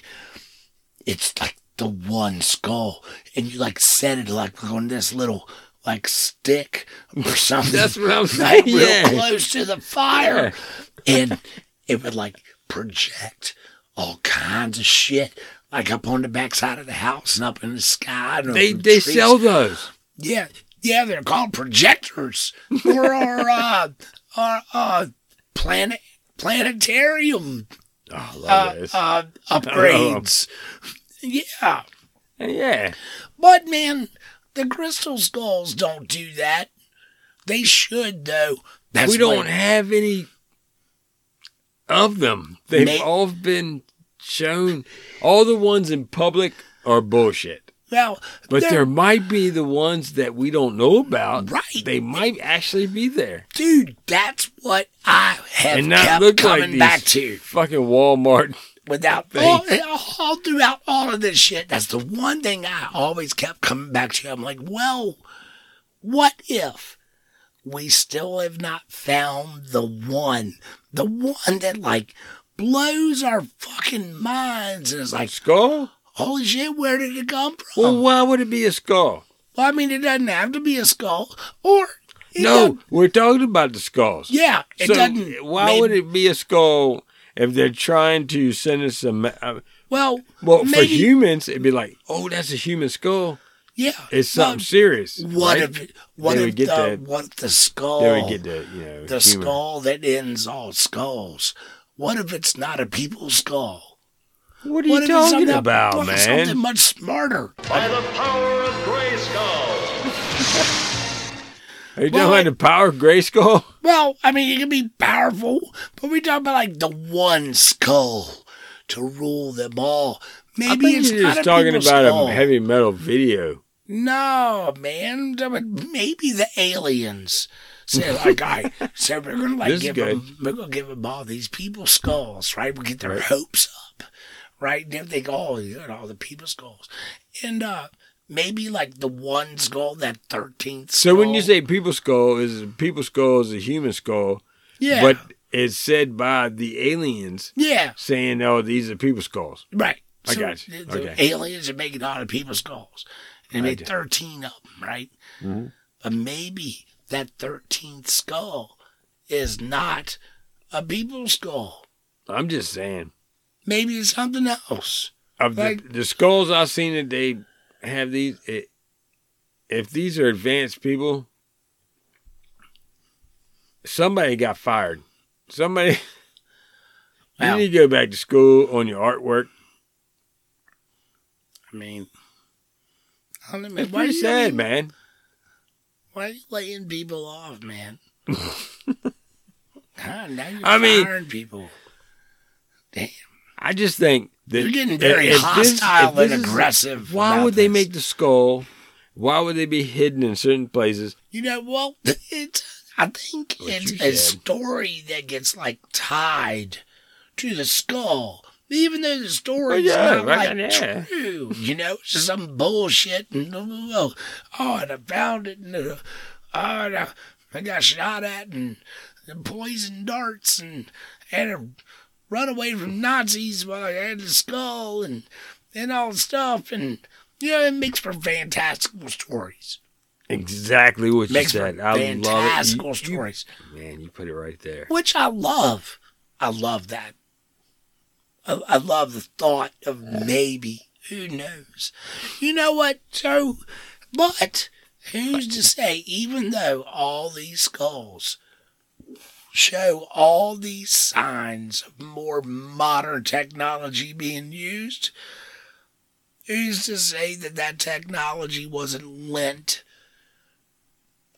it's like the one skull, and you like set it like on this little like stick or something. That's what I'm like saying. real Yeah. close to the fire, and it would like project all kinds of shit, like up on the backside of the house and up in the sky. They, they trees. sell those. Yeah, yeah, they're called projectors for our uh, our uh, planet planetarium Oh, I love uh, uh, upgrades. Yeah, yeah. but man, the crystal skulls don't do that. They should though. That's we don't what- have any of them. They've May- all been shown. All the ones in public are bullshit. Well, But they're- there might be the ones that we don't know about. Right. They might actually be there. dude, that's what I have and not kept look coming like these back to. fucking Walmart. Without all, all throughout all of this shit, that's the one thing I always kept coming back to. I'm like, well, what if we still have not found the one, the one that like blows our fucking minds and is like, Skull? holy shit, where did it come from? Well, why would it be a skull? Well, I mean, it doesn't have to be a skull, or No, doesn't- we're talking about the skulls. yeah, it so doesn't. why maybe- would it be a skull if they're trying to send us a? me- Uh, Well, well, for humans, it'd be like, oh, that's a human skull. yeah, It's something well, serious. What right? if what They if get the that- what if the skull They would get the you know the human. skull that ends all skulls? What if it's not a people's skull? What are you if it's talking something- about, what if it's man? Something much smarter. By the power of Grayskull. Are you Well, talking I- about the power of Grayskull? Well, I mean, it can be powerful, but we talk about like the one skull to rule them all. Maybe think it's you're just talking about skull. a heavy metal video. No, man. Maybe the aliens said, like, I said, we're gonna like This give them, we're gonna give them all these people's skulls, right? We get their Right. hopes up, right? And they go, oh, you got all the people's skulls, and uh maybe like the one skull, that thirteenth. So when you say people skull, is people skull is a human skull, yeah, but it's said by the aliens yeah, saying, "Oh, these are people skulls." right. I got you. The, Okay. aliens are making all the people's skulls, and they made do. thirteen of them, right? Mm-hmm. But maybe that thirteenth skull is not a people's skull. I'm just saying. Maybe it's something else. Of Like- the, the skulls I've seen that they have these, it, if these are advanced people, somebody got fired. Somebody, Well- you need to go back to school on your artwork. I mean, I don't know, Why you- sad, man. Why are you laying people off, man? Ah, now you're I mean- firing people. Damn, I just think that you're getting very if this- hostile this and is- aggressive. Why about would they make the skull? Why would they be hidden in certain places? You know, well, it's. I think What it's a story that gets like tied to the skull. Even though the story is yeah, not right, like yeah. true, you know, it's just some bullshit. And oh, oh, and I found it, and uh, oh, and I, I got shot at, and, and poison darts, and had to run away from Nazis while I had the skull, and and all the stuff, and you know, it makes for fantastical stories. Exactly what you Makes for said. I love it. fantastical You- you- stories. man, you put it right there. which I love. I love that. I, I love the thought of maybe. Who knows? You know what? So, but who's to say? Even though all these skulls show all these signs of more modern technology being used, who's to say that that technology wasn't lent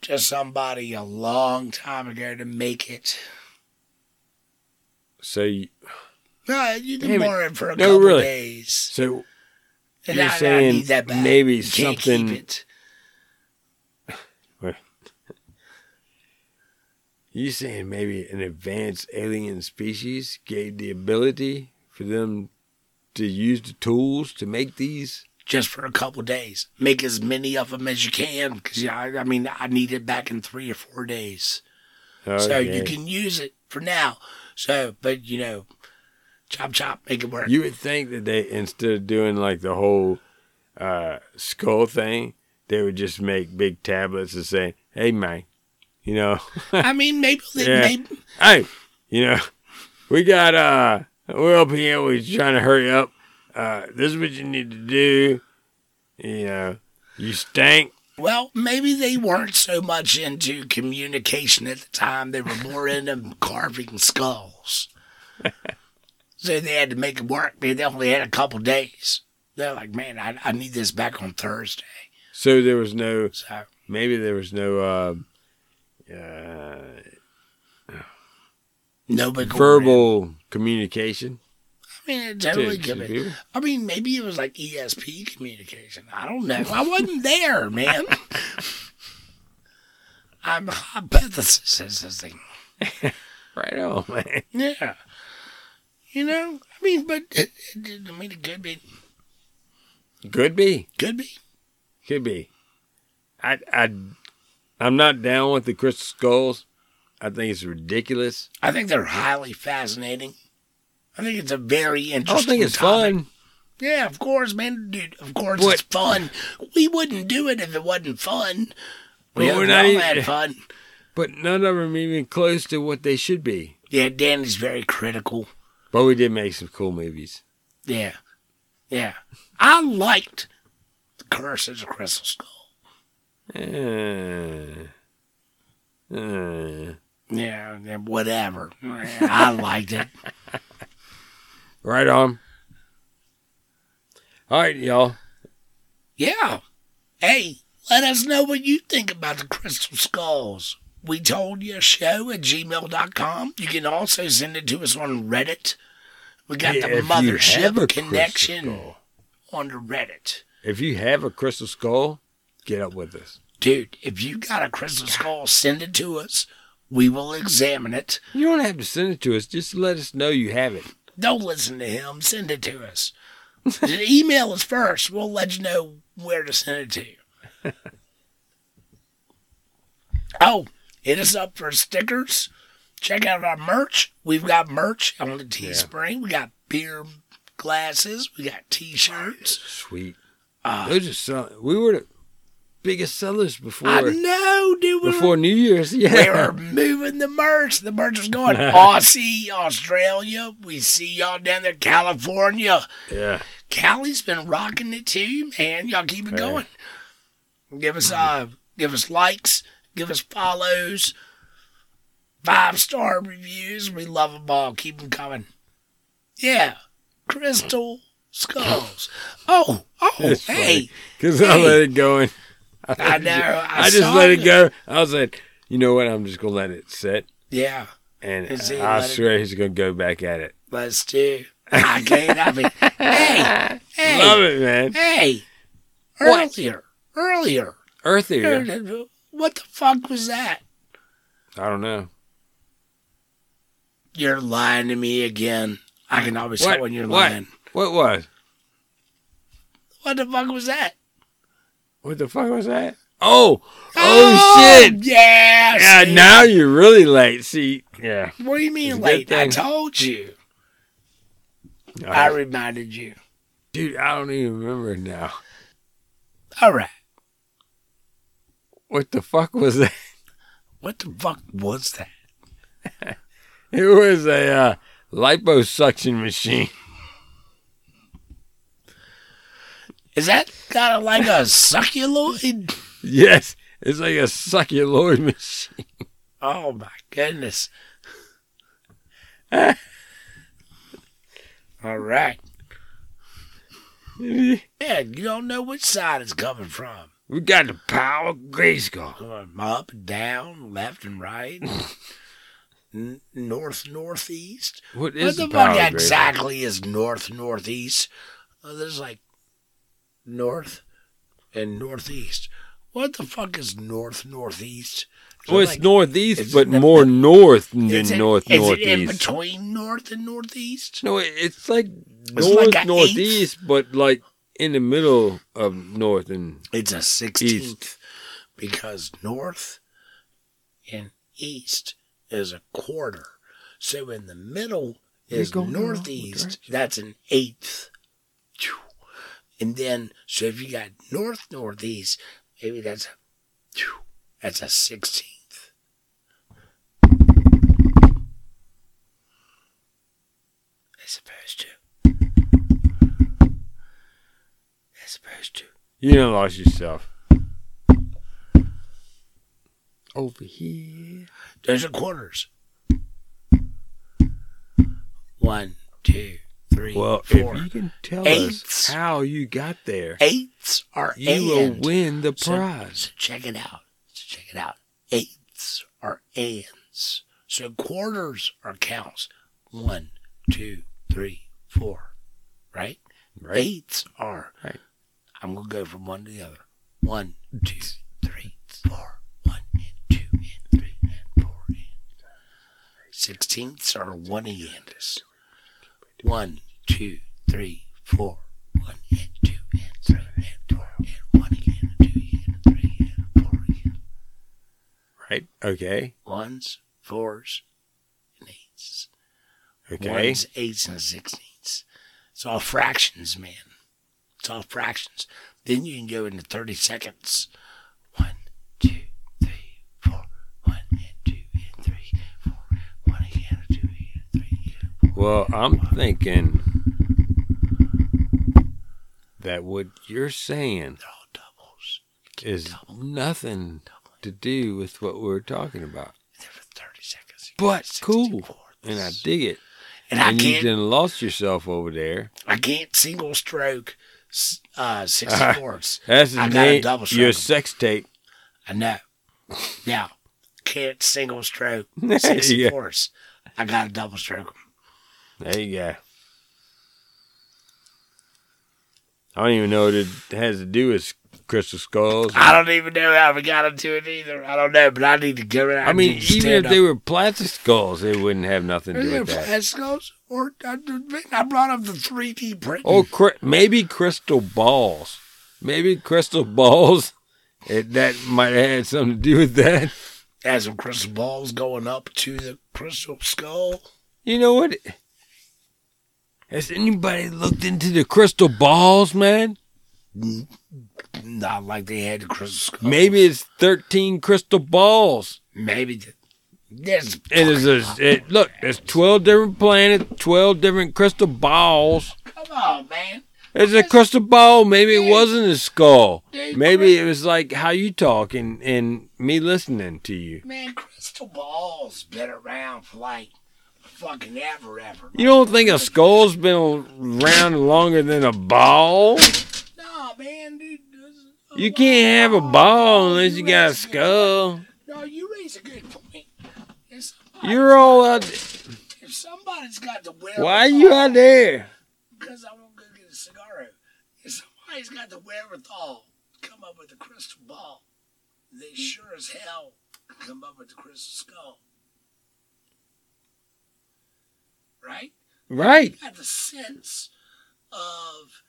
to somebody a long time ago to make it? So, you, No, you can it. borrow it for a No, couple really. days. so And You're I, I saying back. maybe You something- Keep it. You saying maybe an advanced alien species gave the ability for them to use the tools to make these? Just for a couple days. Make as many of them as you can. Because, yeah, I, I mean, I need it back in three or four days. So you can use it for now. So, but, you know, chop, chop, make it work. You would think that they instead of doing like the whole uh, skull thing, they would just make big tablets and say, "Hey, man, you know, I mean, maybe, they, Yeah. maybe hey, you know, we got uh, we're up here, we're trying to hurry up. Uh, this is what you need to do. You know, you stink. Well, maybe they weren't so much into communication at the time. They were more into carving skulls. so they had to make it work. Maybe they only had a couple days. They're like, man, I, I need this back on Thursday. So there was no, So, maybe there was no, uh, uh, Nobody could verbal communication. I mean, it totally to- could be. I mean, maybe it was like ESP communication. I don't know. I wasn't there, man. I'm hypothesizing. Right on, man. Yeah. You know, I mean, but it, it, I mean, it could be, Could be. could be. Could be. I I I'm not down with the crystal skulls. I think it's ridiculous. I think they're highly fascinating. I think it's a very I interesting. don't think it's topic. fun. Yeah, of course, man, dude. Of course, What? it's fun. We wouldn't do it if it wasn't fun. We But have we're not even- had fun. But none of them even close to what they should be. Yeah, Dan is very critical. But we did make some cool movies. Yeah, yeah. I liked the Curse of the Crystal Skull. Uh, uh, Yeah, yeah, whatever. I liked it. right on. All right, y'all. Yeah. Hey, let us know what you think about the Crystal Skulls. We told you show at gmail.com. You can also send it to us on Reddit. We got Hey, the mothership connection on the Reddit. If you have a crystal skull, get up with us. Dude, if you got a crystal skull, send it to us. We will examine it. You don't have to send it to us. Just let us know you have it. Don't listen to him. Send it to us. Email us first. We'll let you know where to send it to. oh, hit us up for stickers. Check out our merch. We've got merch on the Teespring. We got beer glasses. We got T-shirts. Sweet. Uh, Those are sell- we were the biggest sellers before I know, dude. Before New Year's. Yeah. We were moving the merch. The merch was going Aussie, Australia. We see y'all down there, California. Yeah. Cali's been rocking it too, man. Y'all keep it going. Give us uh give us likes, give us follows, five star reviews. We love them all. Keep them coming. Yeah. Crystal skulls. Oh, oh, It's hey. Because I let it go I know. I, I, just let it go. I was like, you know what? I'm just gonna let it sit, Yeah, and I swear he's gonna go back at it. let's do. I can't have it. Hey, hey, Love it, man. hey. What? Earlier, earlier. What the fuck was that? I don't know. You're lying to me again. I can always tell when you're What? lying. What was? What the fuck was that? What the fuck was that? Oh, oh, shit! Yeah. Yeah, see? now you're really late. See, yeah. What do you mean late? I told you. All I reminded you. Dude, I don't even remember now. All right. What the fuck was that? What the fuck was that? It was a uh, liposuction machine. Is that kind of like a succuloid? Yes, it's like a succuloid machine. Oh my goodness. All right. Yeah, you don't know which side it's coming from. We got the power of Grayskull. Going up down, left and right, n- north, northeast. What What is the the, power fuck exactly is north, northeast? Uh, there's like north and northeast. What the fuck is north, northeast? Is it Well, it's like- northeast, is but it- more north than is it- north is it in between north and northeast? No, it's like It's north like a northeast, but like in the middle of north and It's a sixteenth because north and east is a quarter. So in the middle is going the northeast. direction. That's an eighth. And then so if you got north northeast, maybe that's a that's a sixteenth. As opposed to. As opposed to. you done lost yourself. Over here. There's are quarters. One, two, three, Well, four. if you can tell Eighths. us how you got there, Eighths are you will win the So- prize. So check it out. So check it out. Eighths are ands. So quarters are counts. One, two, three, four. Right? Right. Eights are. Right. I'm gonna go from one to the other. One, two, three, four. One and two and three and four and sixteenths are one anders. One, two, three, four. One and two and three and four and one again and two and three and four again. Right. Okay. Ones, fours, and eights. Okay. Ones, eights, and sixteenths. It's all fractions, man. It's all fractions. Then you can go into 30 seconds. One, two, Well, I'm thinking that what you're saying They're all doubles. is nothing to do with what we're talking about. They're 30 seconds. But cool. And I dig it. And I you can't, done lost yourself over there. I can't single stroke uh, 60 fourths. That's his I got a double Your stroke. sex tape. I know. Now, can't single stroke 60 Yeah. fourths. I got a double stroke. There you go. I don't even know what it has to do with crystal skulls. I don't even know how we got into it either. I don't know, but I need to get go. I mean, even if they were plastic skulls, they wouldn't have nothing to do with that. Plastic skulls, or I, I brought up the 3D print. Or cri- maybe crystal balls. Maybe crystal balls. It, that might have had something to do with that. Has some crystal balls going up to the crystal skull. You know what? Has anybody looked into the crystal balls, man? Not like they had the crystal skull. Maybe it's 13 crystal balls. maybe the, there's It is a it, look. There's twelve different planets, twelve different crystal balls. come on, man. There's a crystal ball. Maybe it wasn't a skull. Maybe it was like how you talk and, and me listening to you. Man, crystal balls been around for like fucking ever, ever. You don't think a skull's been around longer than a ball? No, man, dude. You can't have a ball unless you got a skull. point. No, you raise a good point. You're all out. If somebody's got the will, Why are you out there? Because I won't go get a cigar. If somebody's got the wherewithal to come up with a crystal ball, they sure as hell come up with the crystal skull. Right? Right. Got the sense of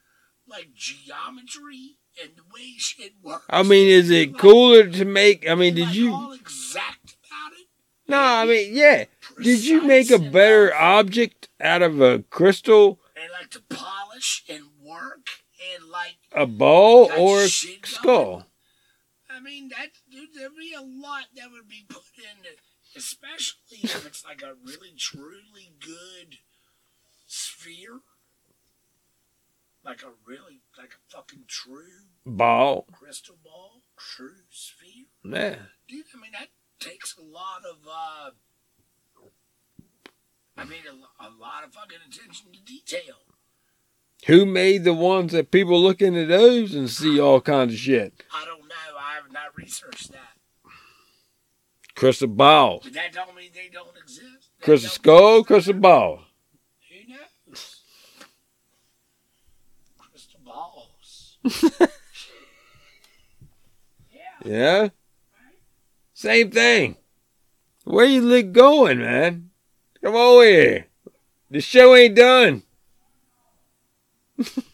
like geometry and the way shit works. I mean, is it cooler to make? I mean, did Like you? all exact about it? No, I mean, yeah. Did you make a better object out of a crystal, and like to polish and work and like a ball, or a shit going. skull? I mean that dude there'd be a lot that would be put into especially if it's like a really truly good sphere. Like a really like a fucking true Ball. crystal ball, true sphere. Yeah. Dude, I mean that takes a lot of uh I mean a, a lot of fucking attention to detail. Who made the ones that people look into those and see all kinds of shit? I don't know. I have not researched that. Crystal balls. But that don't mean they don't exist. That Crystal skull, crystal ball. Who knows? Crystal balls. yeah. Yeah. Same thing. Where you li- going, man? Come over here. The show ain't done.